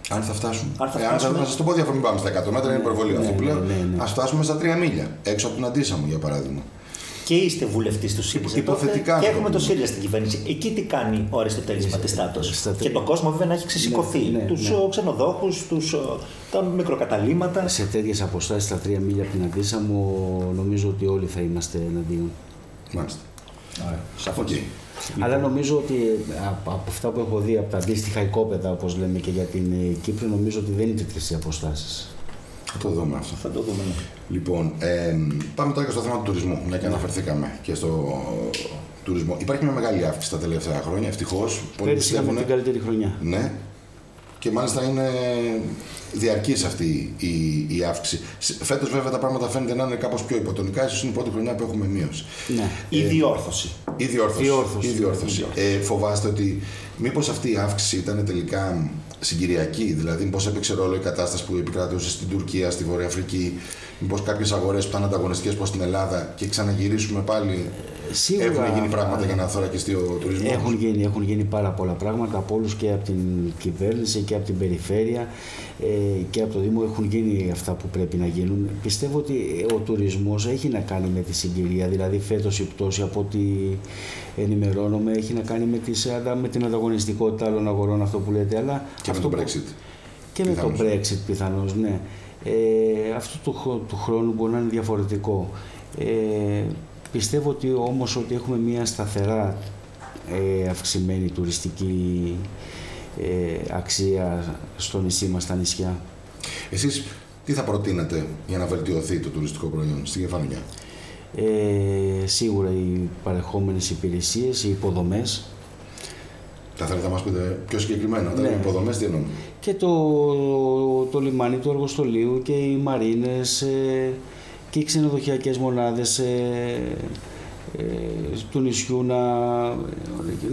[SPEAKER 3] Αν θα φτάσουν. Αν θα, φτάσουμε... ε, αν θα, σας το πω διαφορετικά, πάμε στα 100 μέτρα, είναι υπερβολή ναι, αυτό που λέω. Ναι, ναι, ναι. Α φτάσουμε στα 3 μίλια, έξω από την Αντίσα μου για παράδειγμα.
[SPEAKER 1] Και είστε βουλευτής του ΣΥΡΙΖΑ.
[SPEAKER 3] Υποθετικά.
[SPEAKER 1] Και έχουμε το ΣΥΡΙΖΑ στην κυβέρνηση. Εκεί τι κάνει ο Αριστοτέλη Πατιστάτο. Και το κόσμο βέβαια να έχει ξεσηκωθεί. Ναι, ναι, τους ναι. ξενοδόχους, τα μικροκαταλήματα.
[SPEAKER 2] Σε τέτοιες αποστάσεις, στα 3 μίλια από την Αντίσα μου, νομίζω ότι όλοι θα είμαστε εναντίον.
[SPEAKER 3] Μάλιστα. Σαφώς.
[SPEAKER 2] Αλλά νομίζω ότι από αυτά που έχω δει από τα αντίστοιχα οικόπεδα, όπως λέμε και για την ε, Κύπρο, νομίζω ότι δεν είναι τέτοιε οι αποστάσεις.
[SPEAKER 3] Θα το δούμε αυτό.
[SPEAKER 1] Θα το δούμε. Ναι.
[SPEAKER 3] Λοιπόν, ε, πάμε τώρα και στο θέμα του τουρισμού, μια και αναφερθήκαμε και στο τουρισμό. Υπάρχει μια μεγάλη αύξηση τα τελευταία χρόνια, ευτυχώς.
[SPEAKER 2] Πέρυσι είχαμε την καλύτερη χρονιά.
[SPEAKER 3] Ναι, και μάλιστα είναι διαρκής αυτή η, η αύξηση. Φέτος, βέβαια, τα πράγματα φαίνεται να είναι κάπως πιο υποτονικά. σω είναι η πρώτη χρονιά που έχουμε μείωση.
[SPEAKER 1] Ναι. Η ε, διόρθωση.
[SPEAKER 3] Η διόρθωση. Η διόρθωση. Ε, φοβάστε ότι μήπως αυτή η αύξηση ήταν τελικά συγκυριακή, δηλαδή πώ έπαιξε ρόλο η κατάσταση που επικρατούσε στην Τουρκία, στη Βόρεια Αφρική, μήπως κάποιες αγορές που ήταν ανταγωνιστικές προς την Ελλάδα και ξαναγυρίσουμε πάλι Σίγουρα, έχουν γίνει πράγματα για να θωρακιστεί ο τουρισμός.
[SPEAKER 2] Έχουν γίνει, έχουν γίνει πάρα πολλά πράγματα από όλους και από την κυβέρνηση και από την περιφέρεια ε, και από το Δήμο έχουν γίνει αυτά που πρέπει να γίνουν. Πιστεύω ότι ο τουρισμός έχει να κάνει με τη συγκυρία. Δηλαδή, φέτος η πτώση από ό,τι ενημερώνομαι έχει να κάνει με, τις, με την ανταγωνιστικότητα άλλων αγορών, αυτό που λέτε. Αλλά
[SPEAKER 3] και
[SPEAKER 2] αυτό
[SPEAKER 3] με το Brexit.
[SPEAKER 2] Και με το Brexit πιθανώς, ναι. Ε, αυτό του, του χρόνου μπορεί να είναι διαφορετικό. Ε, Πιστεύω ότι όμως ότι έχουμε μια σταθερά ε, αυξημένη τουριστική ε, αξία στο νησί μας, στα νησιά.
[SPEAKER 3] Εσείς τι θα προτείνετε για να βελτιωθεί το τουριστικό προϊόν στην Κεφαλονιά.
[SPEAKER 2] Ε, σίγουρα οι παρεχόμενες υπηρεσίες, οι υποδομές.
[SPEAKER 3] Θα θέλετε να μας πείτε πιο συγκεκριμένα, ναι. οι υποδομές τι εννοούν;
[SPEAKER 2] Και το, το λιμάνι του εργοστολίου και οι μαρίνες, ε, και οι ξενοδοχειακές μονάδες ε, ε, του νησιού να,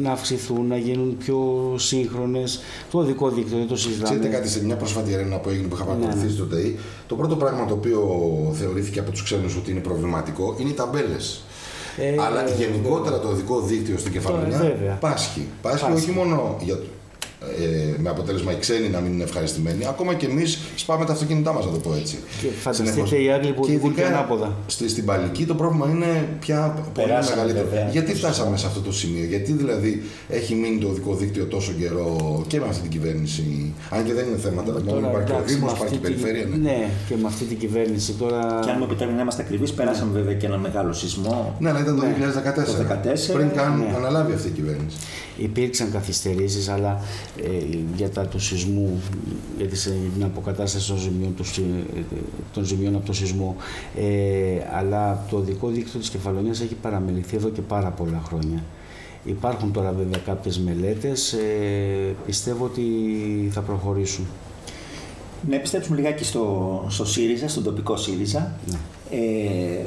[SPEAKER 2] να αυξηθούν, να γίνουν πιο σύγχρονες. Το οδικό δίκτυο δεν το συζητάμε.
[SPEAKER 3] Ξέρετε κάτι σε μια πρόσφατη ερεύνα που έγινε που είχα παρακολουθήσει ναι. το ΤΕΙ, το πρώτο πράγμα το οποίο θεωρήθηκε από τους ξένους ότι είναι προβληματικό είναι οι ταμπέλες. Ε, Αλλά γενικότερα το οδικό δίκτυο στην Κεφαλονιά πάσχει. Πάσχει όχι μόνο για, ε, με αποτέλεσμα οι ξένοι να μην είναι ευχαριστημένοι. Ακόμα και εμείς σπάμε τα αυτοκίνητά μας, να το πω έτσι.
[SPEAKER 2] Και φανταστείτε οι Άγγλοι που οδηγούν και ανάποδα.
[SPEAKER 3] Στη, στην Παλική το πρόβλημα είναι πια πολύ μεγαλύτερο. Γιατί φτάσαμε σε αυτό το σημείο, Γιατί δηλαδή έχει μείνει το οδικό δίκτυο τόσο καιρό και με αυτή την κυβέρνηση; Αν και δεν είναι θέματα, μόνο υπάρχει ο Δήμος, υπάρχει η περιφέρεια.
[SPEAKER 2] Ναι. ναι, και με αυτή την κυβέρνηση τώρα.
[SPEAKER 1] Και αν μου επιτρέπει να είμαστε ακριβείς, περάσαμε βέβαια και ένα μεγάλο σεισμό.
[SPEAKER 3] Ναι, αλλά ήταν το 2014. Πριν καν ναι. αναλάβει αυτή η κυβέρνηση.
[SPEAKER 2] Υπήρξαν καθυστερήσεις, αλλά ε, για τα του σεισμού, για την αποκατάσταση των ζημιών, των ζημιών από το σεισμό. Ε, αλλά το δικό δίκτυο της Κεφαλονίας έχει παραμεληθεί εδώ και πάρα πολλά χρόνια. Υπάρχουν τώρα βέβαια κάποιες μελέτες, ε, πιστεύω ότι θα προχωρήσουν.
[SPEAKER 1] Να επιστρέψουμε λιγάκι στο, στο ΣΥΡΙΖΑ, στον τοπικό ΣΥΡΙΖΑ. Ναι. Ε,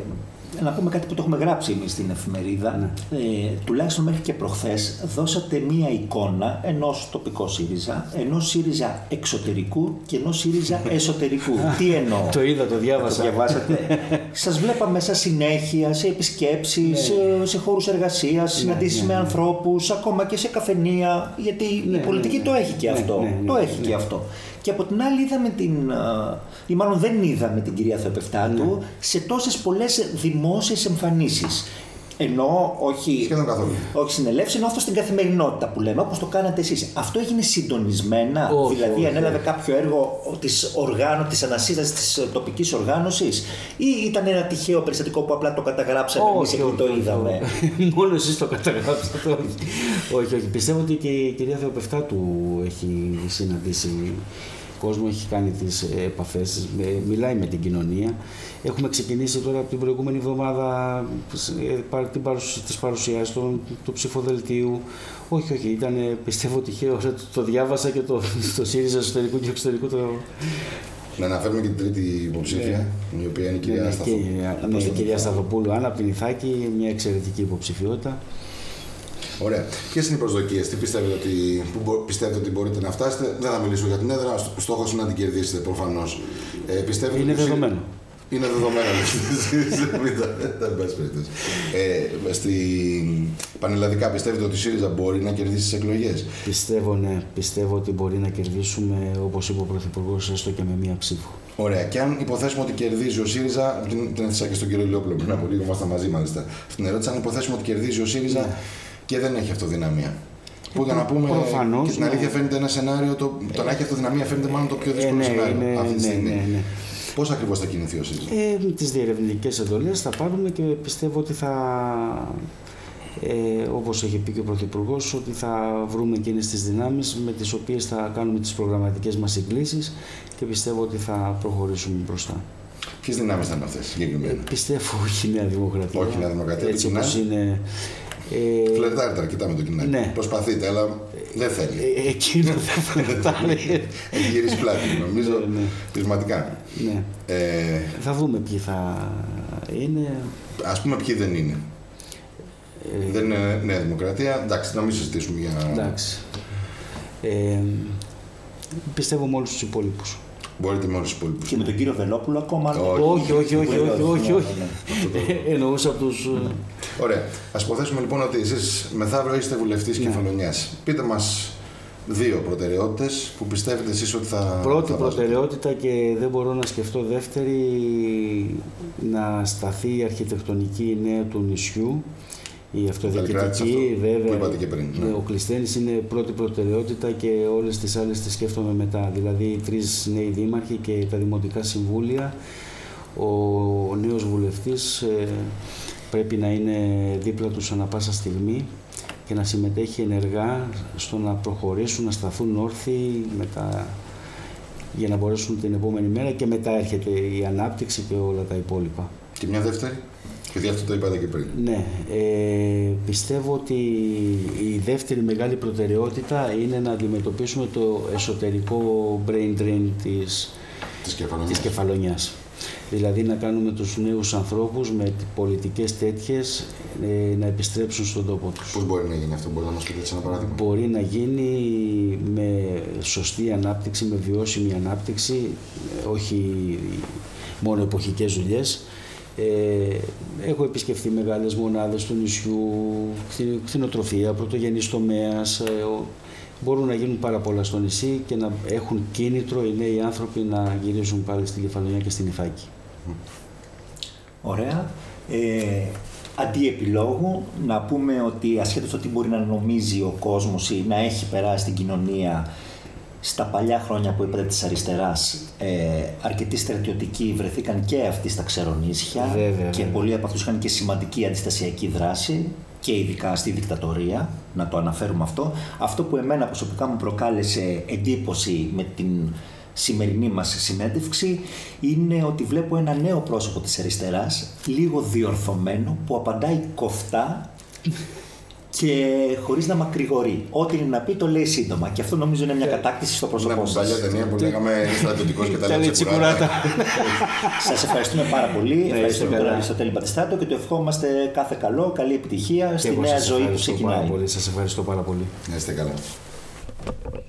[SPEAKER 1] να πούμε κάτι που το έχουμε γράψει εμείς στην εφημερίδα.
[SPEAKER 2] Ναι.
[SPEAKER 1] Ε, τουλάχιστον μέχρι και προχθές δώσατε μία εικόνα ενός τοπικού ΣΥΡΙΖΑ, ενός ΣΥΡΙΖΑ εξωτερικού και ενός ΣΥΡΙΖΑ εσωτερικού. Τι εννοώ;
[SPEAKER 2] Το είδα, το
[SPEAKER 1] Το
[SPEAKER 2] διάβασα.
[SPEAKER 1] διαβάσατε. Σας βλέπα μέσα συνέχεια σε επισκέψεις, σε, σε χώρους εργασίας, συναντήσεις
[SPEAKER 2] ναι,
[SPEAKER 1] με
[SPEAKER 2] ναι.
[SPEAKER 1] ανθρώπους, ακόμα και σε καφενεία, γιατί
[SPEAKER 2] Ναι,
[SPEAKER 1] η πολιτική
[SPEAKER 2] ναι, ναι.
[SPEAKER 1] το έχει και
[SPEAKER 2] Ναι,
[SPEAKER 1] αυτό.
[SPEAKER 2] ναι, ναι,
[SPEAKER 1] το
[SPEAKER 2] ναι,
[SPEAKER 1] έχει
[SPEAKER 2] ναι.
[SPEAKER 1] και αυτό. Και από την άλλη είδαμε την, α, ή μάλλον δεν είδαμε την κυρία Θεοπεφτάτου
[SPEAKER 2] Ναι.
[SPEAKER 1] σε τόσες πολλές δημόσιες εμφανίσεις. Ενώ όχι,
[SPEAKER 3] Σχεδόν καθόλου.
[SPEAKER 1] όχι συνελεύσει, ενώ αυτό στην καθημερινότητα που λέμε, όπως το κάνατε εσείς. Αυτό έγινε συντονισμένα,
[SPEAKER 2] Όχι,
[SPEAKER 1] δηλαδή
[SPEAKER 2] όχι,
[SPEAKER 1] ανέλαβε
[SPEAKER 2] όχι.
[SPEAKER 1] κάποιο έργο της οργάνω, της ανασύστασης της τοπικής οργάνωσης, ή ήταν ένα τυχαίο περιστατικό που απλά το καταγράψαμε εμείς
[SPEAKER 2] Όχι,
[SPEAKER 1] και
[SPEAKER 2] όχι,
[SPEAKER 1] το
[SPEAKER 2] όχι,
[SPEAKER 1] είδαμε;
[SPEAKER 2] όχι. Μόνο εσείς το καταγράψατε. όχι. όχι, όχι. Πιστεύω ότι και η κυρία Θεοπεφτάτου έχει συναντήσει κόσμο, έχει κάνει τις επαφές, με- μιλάει με την κοινωνία. Έχουμε ξεκινήσει τώρα από την προηγούμενη εβδομάδα ε, πα- την παρουσ- τις παρουσιάσεις του, του ψηφοδελτίου. Όχι, όχι, ήταν πιστεύω τυχαίο. Το, το διάβασα και το, το ΣΥΡΙΖΑ εσωτερικού και εξωτερικού το,
[SPEAKER 3] Να αναφέρουμε και την τρίτη υποψήφια, η οποία είναι η κυρία
[SPEAKER 2] ναι,
[SPEAKER 3] Σταθού.
[SPEAKER 2] και- ναι, η κυρία Σταθοπούλου, Άννα από την Ιθάκη, μια εξαιρετική υποψηφιότητα.
[SPEAKER 3] Ωραία. Ποιες είναι οι προσδοκίες, τι πιστεύετε ότι, που μπο- πιστεύετε ότι μπορείτε να φτάσετε; Δεν θα μιλήσω για την έδρα, στόχος είναι να την κερδίσετε προφανώς. Ε, πιστεύετε
[SPEAKER 2] Είναι
[SPEAKER 3] ότι ο ΣΥ-
[SPEAKER 2] δεδομένο.
[SPEAKER 3] Είναι δεδομένο. Μην τα- Δεν πας περιπτώσει. Ε, Στη πανελλαδικά πιστεύετε ότι η ΣΥΡΙΖΑ μπορεί να κερδίσει τις εκλογές;
[SPEAKER 2] Πιστεύω, ναι. Πιστεύω ότι μπορεί να κερδίσουμε, όπως είπε ο Πρωθυπουργός, έστω και με μία ψήφο.
[SPEAKER 3] Ωραία. Και αν υποθέσουμε ότι κερδίζει ο ΣΥΡΙΖΑ, την, την έθεσα και στον κύριο Λιόπουλο πριν από λίγο, ήμασταν μαζί μάλιστα. Στην ερώτηση, αν υποθέσουμε ότι κερδίζει ο ΣΥΡΙΖΑ και δεν έχει αυτοδυναμία. Που για να πούμε
[SPEAKER 2] προφανώς,
[SPEAKER 3] και την
[SPEAKER 2] ναι.
[SPEAKER 3] αλήθεια φαίνεται ένα σενάριο, το, το να έχει αυτοδυναμία φαίνεται μάλλον το πιο δύσκολο
[SPEAKER 2] ναι,
[SPEAKER 3] σενάριο
[SPEAKER 2] είναι-
[SPEAKER 3] αυτή τη
[SPEAKER 2] ναι,
[SPEAKER 3] στιγμή.
[SPEAKER 2] ναι, ναι.
[SPEAKER 3] Πώς ακριβώς θα κινηθεί ο ΣΥΡΙΖΑ;
[SPEAKER 2] Ε, με τις διερευνητικές εντολές θα πάρουμε και πιστεύω ότι θα, ε, όπως έχει πει και ο Πρωθυπουργός, ότι θα βρούμε εκείνες τις δυνάμεις με τις οποίες θα κάνουμε τις προγραμματικές μας συγκλήσεις και πιστεύω ότι θα προχωρήσουμε μπροστά.
[SPEAKER 3] Ποιες δυνάμεις θα είναι αυτές
[SPEAKER 2] Ε,
[SPEAKER 3] συγκεκριμένα.
[SPEAKER 2] πιστεύω όχι η Νέα Δημοκρατία.
[SPEAKER 3] Όχι η Νέα Δημοκρατία,
[SPEAKER 2] Έτσι
[SPEAKER 3] το
[SPEAKER 2] όπως
[SPEAKER 3] κοινά.
[SPEAKER 2] είναι. Ε,
[SPEAKER 3] Φλερτάρετε αρκετά με το κοινό.
[SPEAKER 2] ναι.
[SPEAKER 3] Προσπαθείτε, αλλά δεν θέλει.
[SPEAKER 2] ε, εκείνο θα φλερτάρει.
[SPEAKER 3] Έχει γυρίσει πλάτη, νομίζω.
[SPEAKER 2] Ναι, ναι.
[SPEAKER 3] Πεισματικά.
[SPEAKER 2] ναι.
[SPEAKER 3] Ε,
[SPEAKER 2] Θα δούμε ποιοι θα είναι.
[SPEAKER 3] Α πούμε ποιοι δεν είναι.
[SPEAKER 2] Ε,
[SPEAKER 3] Δεν είναι Νέα Δημοκρατία. Εντάξει, να μην συζητήσουμε για.
[SPEAKER 2] Εντάξει. Ε, πιστεύω με όλους τους υπόλοιπους.
[SPEAKER 3] Μπορείτε με όλους τους υπόλοιπους.
[SPEAKER 1] Και με τον κύριο Βελόπουλο ακόμα.
[SPEAKER 3] Όχι.
[SPEAKER 2] Όχι, όχι, όχι, όχι, όχι, όχι.
[SPEAKER 1] Ναι, ναι.
[SPEAKER 2] Ε, Εννοούσα τους... ε,
[SPEAKER 3] Ωραία. Α υποθέσουμε λοιπόν ότι εσείς μεθαύριο είστε βουλευτής
[SPEAKER 2] Ναι.
[SPEAKER 3] Κεφαλονιάς. Πείτε μας δύο προτεραιότητες που πιστεύετε εσείς ότι θα.
[SPEAKER 2] Πρώτη
[SPEAKER 3] θα βάζετε.
[SPEAKER 2] προτεραιότητα και δεν μπορώ να σκεφτώ δεύτερη να σταθεί η αρχιτεκτονική νέα του νησιού η
[SPEAKER 3] Βελιγράδης
[SPEAKER 2] αυτοδιοικητική
[SPEAKER 3] αυτό
[SPEAKER 2] βέβαια
[SPEAKER 3] που είπατε και πριν, ναι.
[SPEAKER 2] ο Κλειστένης είναι πρώτη προτεραιότητα και όλες τις άλλες τις σκέφτομαι μετά δηλαδή οι τρεις νέοι δήμαρχοι και τα δημοτικά συμβούλια ο νέος βουλευτής ε, πρέπει να είναι δίπλα τους ανα πάσα στιγμή και να συμμετέχει ενεργά στο να προχωρήσουν, να σταθούν όρθιοι με τα- για να μπορέσουν την επόμενη μέρα και μετά έρχεται η ανάπτυξη και όλα τα υπόλοιπα.
[SPEAKER 3] Και μια δεύτερη. Γιατί αυτό το είπατε και πριν.
[SPEAKER 2] Ναι, ε, πιστεύω ότι η δεύτερη μεγάλη προτεραιότητα είναι να αντιμετωπίσουμε το εσωτερικό brain drain της,
[SPEAKER 3] Της Κεφαλονιάς.
[SPEAKER 2] της κεφαλονιάς. Δηλαδή να κάνουμε τους νέους ανθρώπους με πολιτικές τέτοιες ε, να επιστρέψουν στον τόπο τους.
[SPEAKER 3] Πώς μπορεί να γίνει αυτό, μπορείτε να μας πείτε έτσι ένα παράδειγμα.
[SPEAKER 2] Μπορεί να γίνει με σωστή ανάπτυξη, με βιώσιμη ανάπτυξη, ε, όχι μόνο εποχικές δουλειές. Ε, έχω επισκεφθεί μεγάλες μονάδες του νησιού, κτηνο- κτηνοτροφία, πρωτογενής τομέας. ε, ο- μπορούν να γίνουν πάρα πολλά στο νησί και να έχουν κίνητρο οι νέοι άνθρωποι να γυρίζουν πάλι στην Κεφαλονιά και στην Ιθάκη.
[SPEAKER 1] Ωραία. Ε, αντί επιλόγου, να πούμε ότι ασχέτως το τι μπορεί να νομίζει ο κόσμος ή να έχει περάσει στην κοινωνία στα παλιά χρόνια που είπατε της αριστεράς, ε, αρκετοί στρατιωτικοί βρεθήκαν και αυτοί στα ξερονίσια
[SPEAKER 2] Βέβαια,
[SPEAKER 1] και
[SPEAKER 2] βέβαια.
[SPEAKER 1] πολλοί από αυτούς είχαν και σημαντική αντιστασιακή δράση και ειδικά στη δικτατορία, να το αναφέρουμε αυτό. Αυτό που εμένα προσωπικά μου προκάλεσε εντύπωση με την σημερινή μας συνέντευξη είναι ότι βλέπω ένα νέο πρόσωπο της αριστεράς, λίγο διορθωμένο, που απαντάει κοφτά και χωρίς να μακρηγορεί. Ό,τι είναι να πει το λέει σύντομα. Και αυτό νομίζω είναι μια κατάκτηση στο πρόσωπό
[SPEAKER 3] Είναι από
[SPEAKER 1] σα.
[SPEAKER 3] την παλιά ταινία που λέγαμε στρατιωτικό και τα
[SPEAKER 2] Τα λέει
[SPEAKER 3] λέει
[SPEAKER 2] τσικουράτα.
[SPEAKER 1] Σας ευχαριστούμε πάρα πολύ. Ευχαριστούμε
[SPEAKER 2] καλά.
[SPEAKER 1] τον Αριστοτέλη Πατιστάτο και του ευχόμαστε κάθε καλό, καλή επιτυχία
[SPEAKER 2] Και
[SPEAKER 1] στη
[SPEAKER 2] εγώ
[SPEAKER 1] νέα
[SPEAKER 2] σας
[SPEAKER 1] ζωή που
[SPEAKER 2] ευχαριστώ πάρα
[SPEAKER 1] ξεκινάει.
[SPEAKER 2] πολύ. Σας ευχαριστώ πάρα πολύ.
[SPEAKER 3] Να είστε καλά.